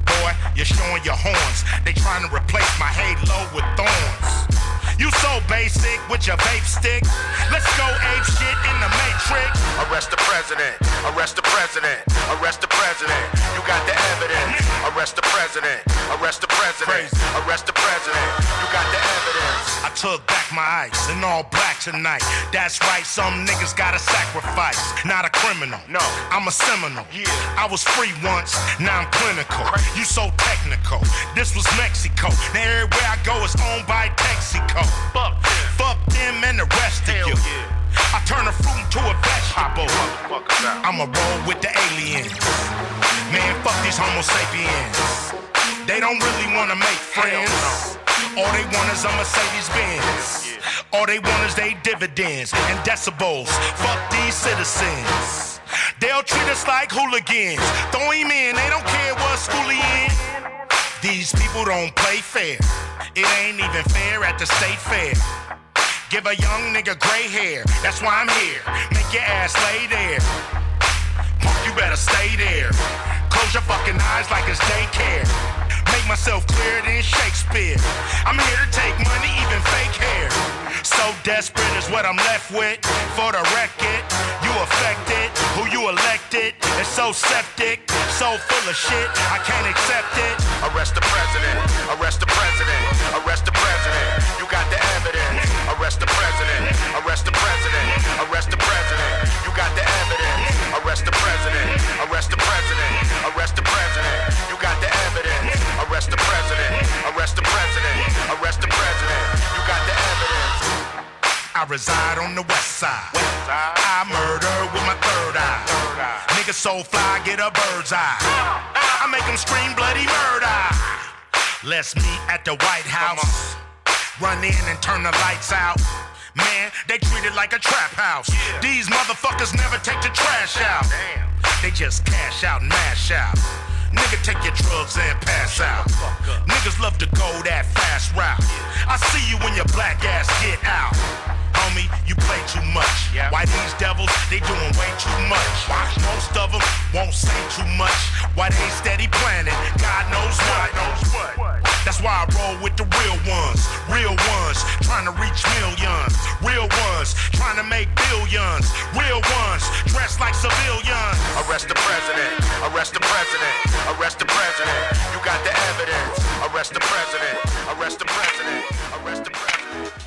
Boy, you're showing your horns. They trying to replace my halo with thorns. You so basic with your vape stick. Let's go ape shit in the matrix. Arrest the president. Arrest the president. Arrest the president. You got the evidence. Arrest the president. Arrest the president. Arrest the president. You got the evidence. I took back my ice in all black tonight. That's right, some niggas gotta sacrifice. Not a criminal. No, I'm a Seminole. Yeah. I was free once, now I'm clinical. You so technical. This was Mexico. Now everywhere I go is owned by Texaco. Fuck, them. fuck them and the rest of you. I turn a fruit into a vegetable. I'ma roll with the aliens. Man, fuck these Homo sapiens. They don't really wanna make friends. All they want is a Mercedes Benz. All they want is they dividends and decibels. Fuck these citizens. They'll treat us like hooligans. Throw him in, they don't care what school he in. These people don't play fair. It ain't even fair at the state fair. Give a young nigga gray hair. That's why I'm here. Make your ass lay there. You better stay there. Close your fucking eyes like it's daycare. Make myself clearer than Shakespeare. I'm here to take money, even fake hair. So desperate is what I'm left with. For the record, you affected. Who you elected is so septic, so full of shit. I can't accept it. Arrest the president. Arrest the president. Arrest the president. You got the evidence. Arrest the president. Arrest the president. Arrest the president. You got the evidence. Arrest the president. Arrest the president. Arrest the president. You got the evidence. Arrest the president. Arrest the president. Arrest the president. You got the evidence. I reside on the west side. I murder with my third eye. Niggas so fly, get a bird's eye. I make them scream bloody murder. Let's meet at the White House. Run in and turn the lights out. Man, they treat it like a trap house. These motherfuckers never take the trash out. They just cash out and mash out. Nigga, take your drugs and pass out. Niggas love to go that fast route. I see you when your black ass get out. Homie, you play too much. Why these devils, they doing way too much. Why Most of them won't say too much. Why they steady planning, God knows what. That's why I roll with the real ones. Real ones, trying to reach millions. Real ones, trying to make billions. Real ones, dressed like civilians. Arrest the president. Arrest the president. Arrest the president. You got the evidence. Arrest the president. Arrest the president. Arrest the president.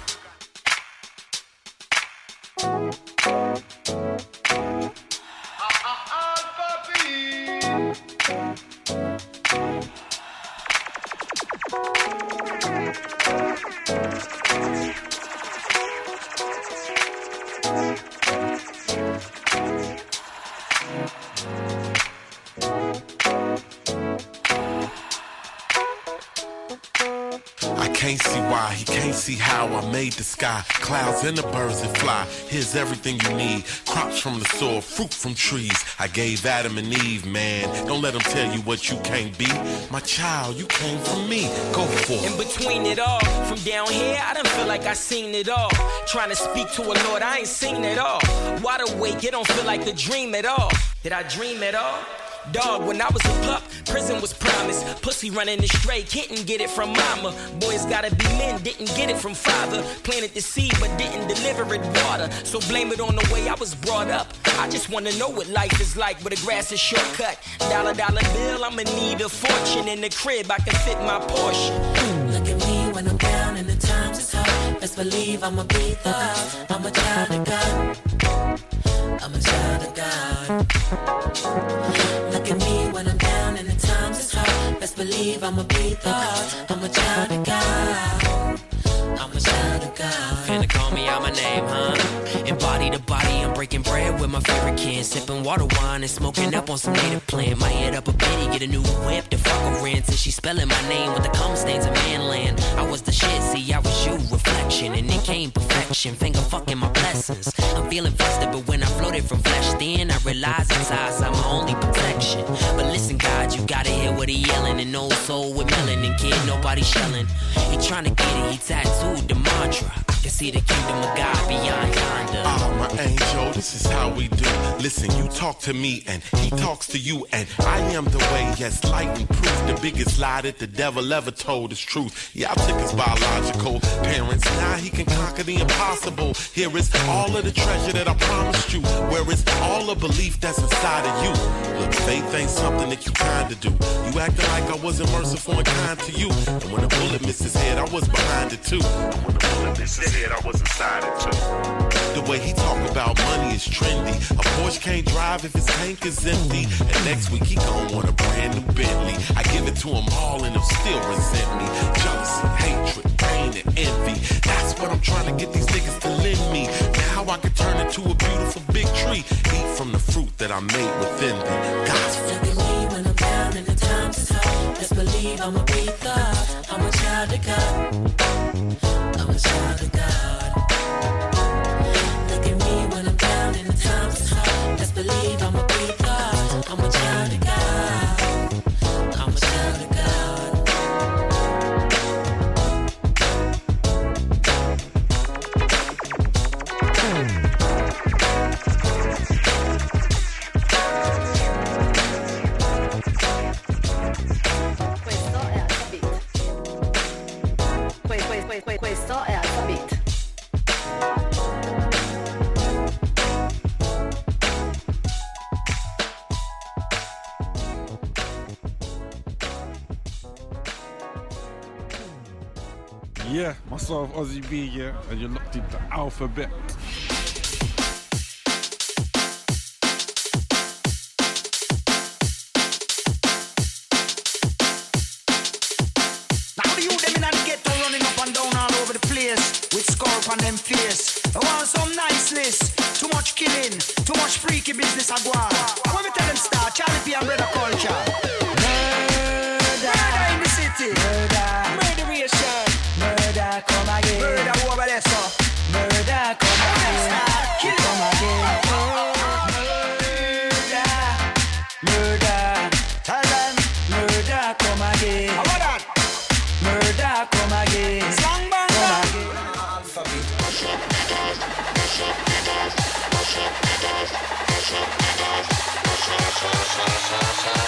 Sky. Clouds and the birds that fly. Here's everything you need. Crops from the soil, fruit from trees. I gave Adam and Eve, man. Don't let them tell you what you can't be. My child, you came from me. Go for it. In between it all, from down here, I don't feel like I seen it all. Trying to speak to a Lord, I ain't seen it all. Wide awake, it don't feel like a dream at all. Did I dream at all? Dog, when I was a pup, prison was promised. Pussy running astray, couldn't get it from mama. Boys gotta be men, didn't get it from father. Planted the seed, but didn't deliver it water. So blame it on the way I was brought up. I just wanna know what life is like where the grass is shortcut. Dollar dollar bill, I'ma need a fortune in the crib. I can fit my portion. Look at me when I'm down and the times is hard. Best believe I'm a beat the. I'm a child of God. I'm a child of God. Best believe I'm a beat the. I'm a child of God. I'm a child of God. Finna call me out my name, huh? The body, I'm breaking bread with my favorite kin. Sipping water wine and smoking up on some native plant. Might hit up a bitty, get a new whip to fuck a rent. And she spelling my name with the cum stains of manland. I was the shit, see, I was you, reflection. And it came perfection, finger fucking my blessings. I'm feeling festive, but when I floated from flesh, thin, I realized eyes are my only protection. But listen, God, you gotta hear what he yelling. An old soul with melanin, kid, nobody shelling. He tryna get it, he tattooed the mantra. I can see the kingdom of God beyond yonder. Ah, my angel, this is how we do. Listen, you talk to me and he talks to you, and I am the way, yes, light and proof. The biggest lie that the devil ever told is truth. Y'all took his biological parents, now he can conquer the impossible. Here is all of the treasure that I promised you. Where is all the belief that's inside of you? Look, faith ain't something that you kinda do. You acting like I wasn't merciful and kind to you. And when a bullet missed his head, I was behind it too. And when the bullet missed his head, I was inside it too. The way he talk about money is trendy. A Porsche can't drive if his tank is empty. And next week he gon' want a brand new Bentley. I give it to him all and he'll still resent me. Jealousy, hatred, pain, and envy. That's what I'm trying to get these niggas to lend me. Now I can turn it to a beautiful big tree. Eat from the fruit that I made within thee. God's me when I'm down and the times is. Best believe I'm a beat the. I'm a child of God. I'm a child of God. Yeah, myself, Ozzy B, yeah, and you're locked into Alpha Beat. Now the youth them inna the ghetto running up and down all over the place with scarf on them face. I want some niceness, too much killing, too much freaky business I go on. Want me tell them start Charlie P and brother Sa sa sa sa sa sa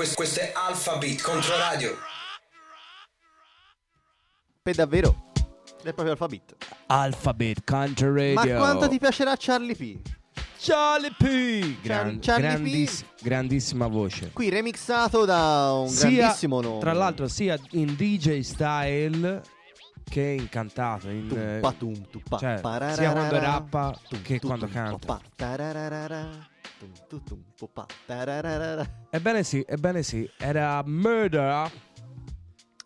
questo, questo, è Alphabet Controradio. Per davvero? È proprio Alphabet. Alphabet Country Radio. Ma quanto ti piacerà Charlie P? Charlie P. Gran- Charlie P. grandiss- grandissima voce. Qui remixato da un Sia- grandissimo nome. Tra l'altro sia in DJ style che in cantato. In, Tumpa tum, tumpa, cioè, sia quando rappa tum, che tum, quando tum, canta. pa, Ebbene sì, ebbene sì. Era Murder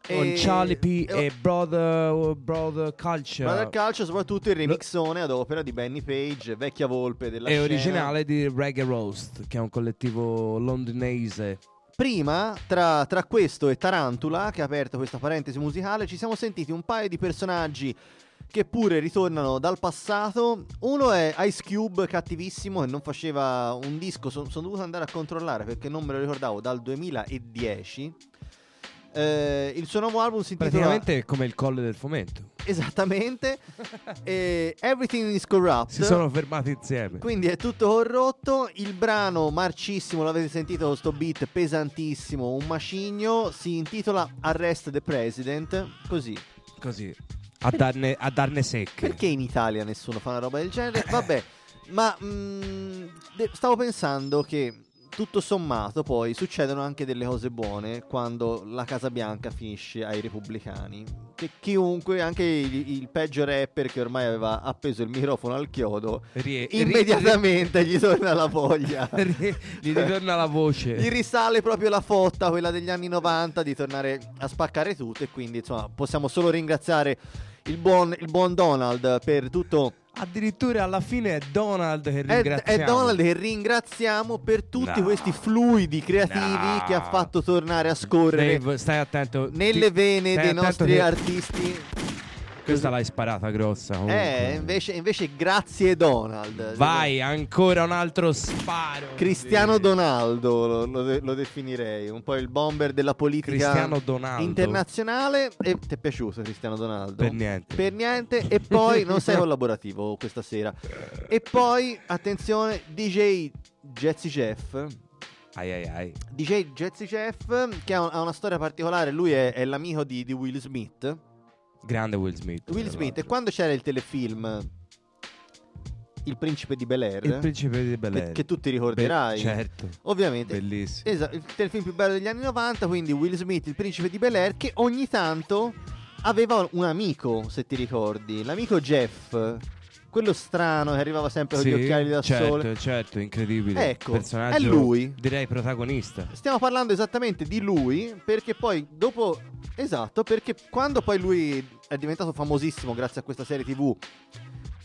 con E- Charlie P e- e Brother, Brother Culture. Brother Calcio, soprattutto il remixone ad opera di Benny Page, vecchia volpe della è scena. originale di Reggae Roast, che è un collettivo londinese. Prima, tra, tra questo e Tarantula, che ha aperto questa parentesi musicale, ci siamo sentiti un paio di personaggi che pure ritornano dal passato. Uno è Ice Cube, cattivissimo, che non faceva un disco, sono dovuto andare a controllare perché non me lo ricordavo, dal 2010. Eh, il suo nuovo album si intitola... Praticamente è come il colle del fomento. Esattamente. [laughs] e Everything is Corrupt. Si sono fermati insieme. Quindi è tutto corrotto. Il brano marcissimo, l'avete sentito sto beat pesantissimo, un macigno. Si intitola Arrest the President. Così. Così. A darne, a darne secche. Perché in Italia nessuno fa una roba del genere? Vabbè, ma mm, de- stavo pensando che tutto sommato poi succedono anche delle cose buone quando la Casa Bianca finisce ai repubblicani. Che chiunque, anche il, il peggio rapper che ormai aveva appeso il microfono al chiodo, Rie- immediatamente gli torna la voglia. [laughs] ri- gli ritorna la voce. Gli risale proprio la fotta, quella degli anni 90, di tornare a spaccare tutto. E quindi, insomma, possiamo solo ringraziare il buon, il buon Donald per tutto. Addirittura alla fine è Donald che È, ringraziamo. è Donald che ringraziamo per tutti No. questi fluidi creativi No. che ha fatto tornare a scorrere Dave, stai attento. nelle Ti- vene dei nostri che artisti. Questa l'hai sparata grossa. comunque. Eh, invece, invece grazie Donald. Vai, ancora un altro sparo. Cristiano Donaldo lo, lo lo definirei, un po' il bomber della politica Cristiano Donaldo. internazionale. E ti è piaciuto Cristiano Donaldo? Per niente. Per niente. E poi non sei collaborativo questa sera. E poi, attenzione, DJ Jazzy Jeff. Ai ai ai. DJ Jazzy Jeff, che ha, ha una storia particolare. Lui è, è l'amico di, di Will Smith. Grande Will Smith. Will Smith, e quando c'era il telefilm Il principe di Bel Air, Il principe di Bel che, Air. che tu ti ricorderai, Be- certo. ovviamente. Bellissimo. Esatto, il telefilm più bello degli anni 90, quindi Will Smith, il principe di Bel Air, che ogni tanto aveva un amico, se ti ricordi, l'amico Jeff, quello strano che arrivava sempre con Sì, gli occhiali da certo, sole. certo, incredibile. Ecco, Personaggio, è lui. Direi protagonista. Stiamo parlando esattamente di lui perché poi dopo esatto, perché quando poi lui è diventato famosissimo grazie a questa serie TV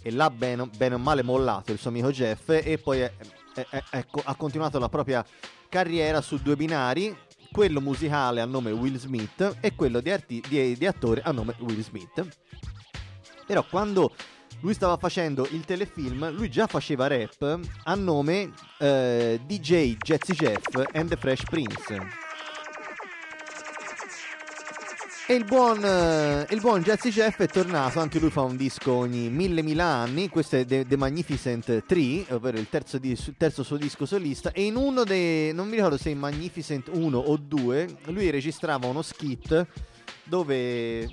e l'ha bene, bene o male mollato il suo amico Jeff e poi è- è- è- ecco, ha continuato la propria carriera su due binari, quello musicale a nome Will Smith e quello di, arti- di- di attore a nome Will Smith. Però quando lui stava facendo il telefilm, lui già faceva rap a nome eh, DJ Jazzy Jeff and the Fresh Prince. E il buon, eh, il buon Jazzy Jeff è tornato, anche lui fa un disco ogni mille mila anni, questo è The, The Magnificent 3, ovvero il terzo, dis- terzo suo disco solista, e in uno dei, non mi ricordo se in Magnificent 1 o 2, lui registrava uno skit dove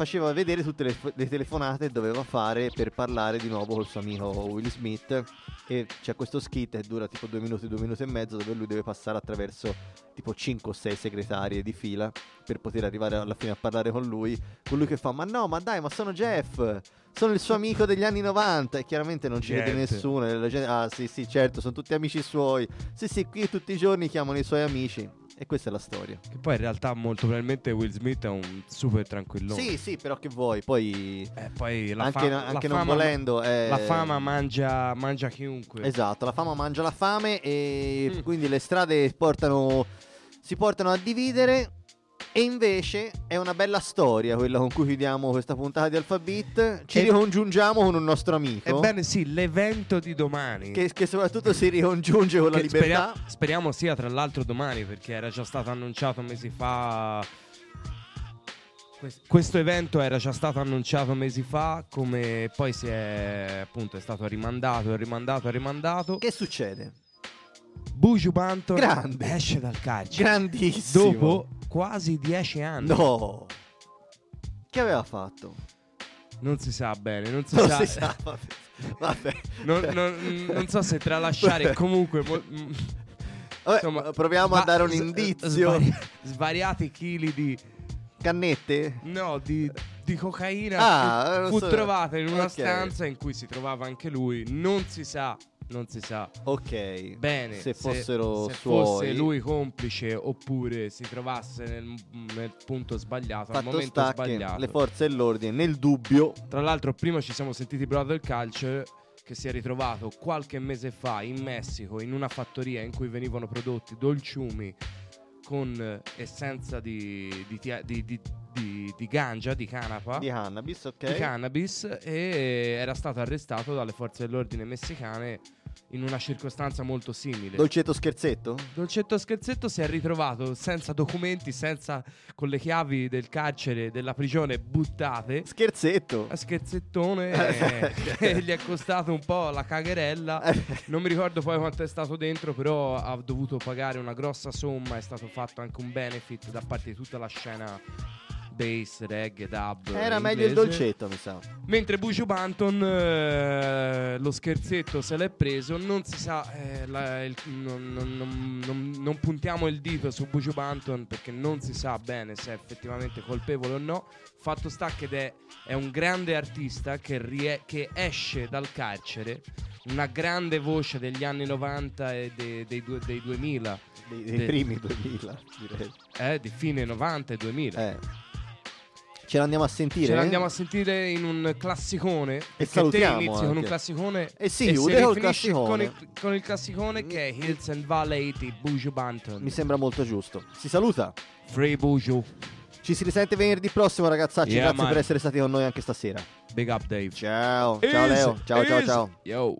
faceva vedere tutte le, le telefonate che doveva fare per parlare di nuovo col suo amico Will Smith e c'è questo skit che dura tipo due minuti, due minuti e mezzo dove lui deve passare attraverso tipo 5 o 6 segretarie di fila per poter arrivare alla fine a parlare con lui con lui che fa ma no ma dai ma sono Jeff sono il suo amico degli anni 90 e chiaramente non ci vede Niente. nessuno la gente, ah sì sì certo sono tutti amici suoi sì sì qui tutti i giorni chiamano i suoi amici e questa è la storia Che poi in realtà molto probabilmente Will Smith è un super tranquillone. sì sì però che vuoi poi Eh, poi la anche, fa- anche la non fama- volendo eh, La fama mangia, mangia chiunque. Esatto, la fama mangia la fame e Mm. quindi le strade portano, si portano a dividere. E invece è una bella storia quella con cui chiudiamo questa puntata di Alphabet. Ci E- ricongiungiamo con un nostro amico. Ebbene sì, l'evento di domani. Che, che soprattutto si ricongiunge con la Che libertà. speria- speriamo sia tra l'altro domani perché era già stato annunciato mesi fa. Quest- Questo evento era già stato annunciato mesi fa, come poi si è appunto è stato rimandato, rimandato, rimandato. Che succede? Buju Banton esce dal carcere. Grandissimo. Dopo quasi dieci anni. No. Che aveva fatto? Non si sa bene, non si Non sa. si sa, vabbè. Vabbè. Non, non- non so se tralasciare Vabbè. comunque. mo- Vabbè, proviamo a dare un s- indizio. svari- svariati chili di. Cannette? No, di, di cocaina Ah, fu, fu so. trovata in una Ok. stanza in cui si trovava anche lui. Non si sa, non si sa. Ok. Bene, Se fossero se suoi. fosse lui complice oppure si trovasse nel, nel punto sbagliato, al Fatto momento sta che sbagliato. le forze dell'ordine, nel dubbio, Tra l'altro, prima ci siamo sentiti Brother Culture che si è ritrovato qualche mese fa in Messico in una fattoria in cui venivano prodotti dolciumi con eh, essenza di, di, di- di- di- di ganja, di canapa. di cannabis, ok? di cannabis e era stato arrestato dalle forze dell'ordine messicane in una circostanza molto simile. Dolcetto scherzetto? Dolcetto scherzetto si è ritrovato senza documenti, senza con le chiavi del carcere, della prigione buttate. Scherzetto. A scherzettone [laughs] eh, che [laughs] gli è costato un po' la cagherella. Non mi ricordo poi quanto è stato dentro, però ha dovuto pagare una grossa somma. È stato fatto anche un benefit da parte di tutta la scena bass, reggae, dub. Era meglio il inglese. dolcetto, mi sa. Mentre Buju Banton eh, lo scherzetto se l'è preso, non si sa, eh, la- il- non, non- non- non- puntiamo il dito su Buju Banton perché non si sa bene se è effettivamente colpevole o no. Fatto sta che è, è un grande artista che, rie- che esce dal carcere, una grande voce degli anni 90 e de- dei, due- dei 2000. Dei, dei De- primi 2000, direi. eh, di fine 90 e 2000. Ce l'andiamo a sentire? Ce l'andiamo a sentire in un classicone. perché salutiamo te inizi con un classicone E si chiude Con classicone. il, con il classicone che è Hills and Valley di Buju Banton. Mi sembra molto giusto. Si saluta. Free Buju. Ci si risente venerdì prossimo, ragazzacci. Yeah, Grazie man. per essere stati con noi anche stasera. Big up, Dave. Ciao. Ciao, Leo. Ciao, ciao, ciao. Yo.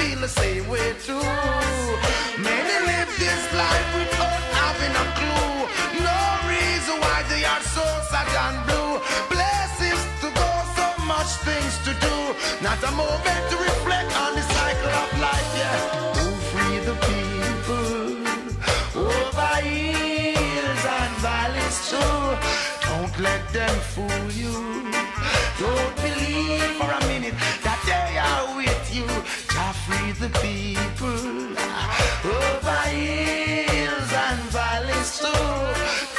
Feel the same way too. Many live this life without having a clue. No reason why they are so sad and blue. Blessings to go, so much things to do. Not a moment to reflect on the cycle of life, yeah. Free the people over hills and valleys too. Don't let them fool you. Don't believe for a minute that they are with you. Free the people oh, over hills and valleys too.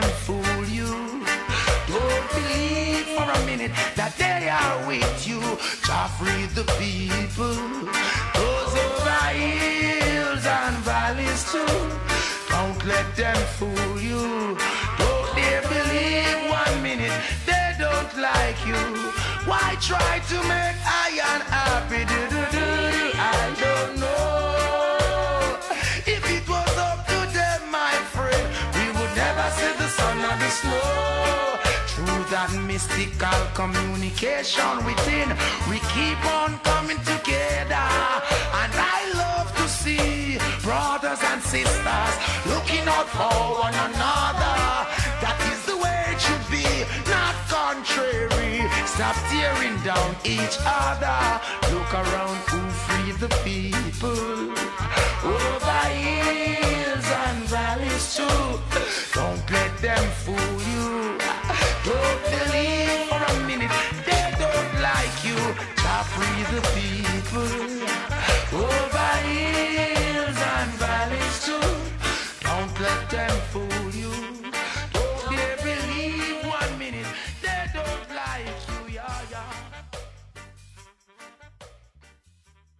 Them fool you. Don't believe for a minute that they are with you. Jah free the people. Those over hills and valleys too. Don't let them fool you. Don't they believe one minute they don't like you. Why try to make iron happy? Do, do, do, do. See the sun or the snow. Through that mystical communication within, we keep on coming together. And I love to see brothers and sisters looking out for one another. That is the way it should be, not contrary. Stop tearing down each other. Look around who free the people. And supposed. Don't let them fool you. Don't believe for a minute they don't like you. Chop free the people over hills and valleys too. Don't let them fool.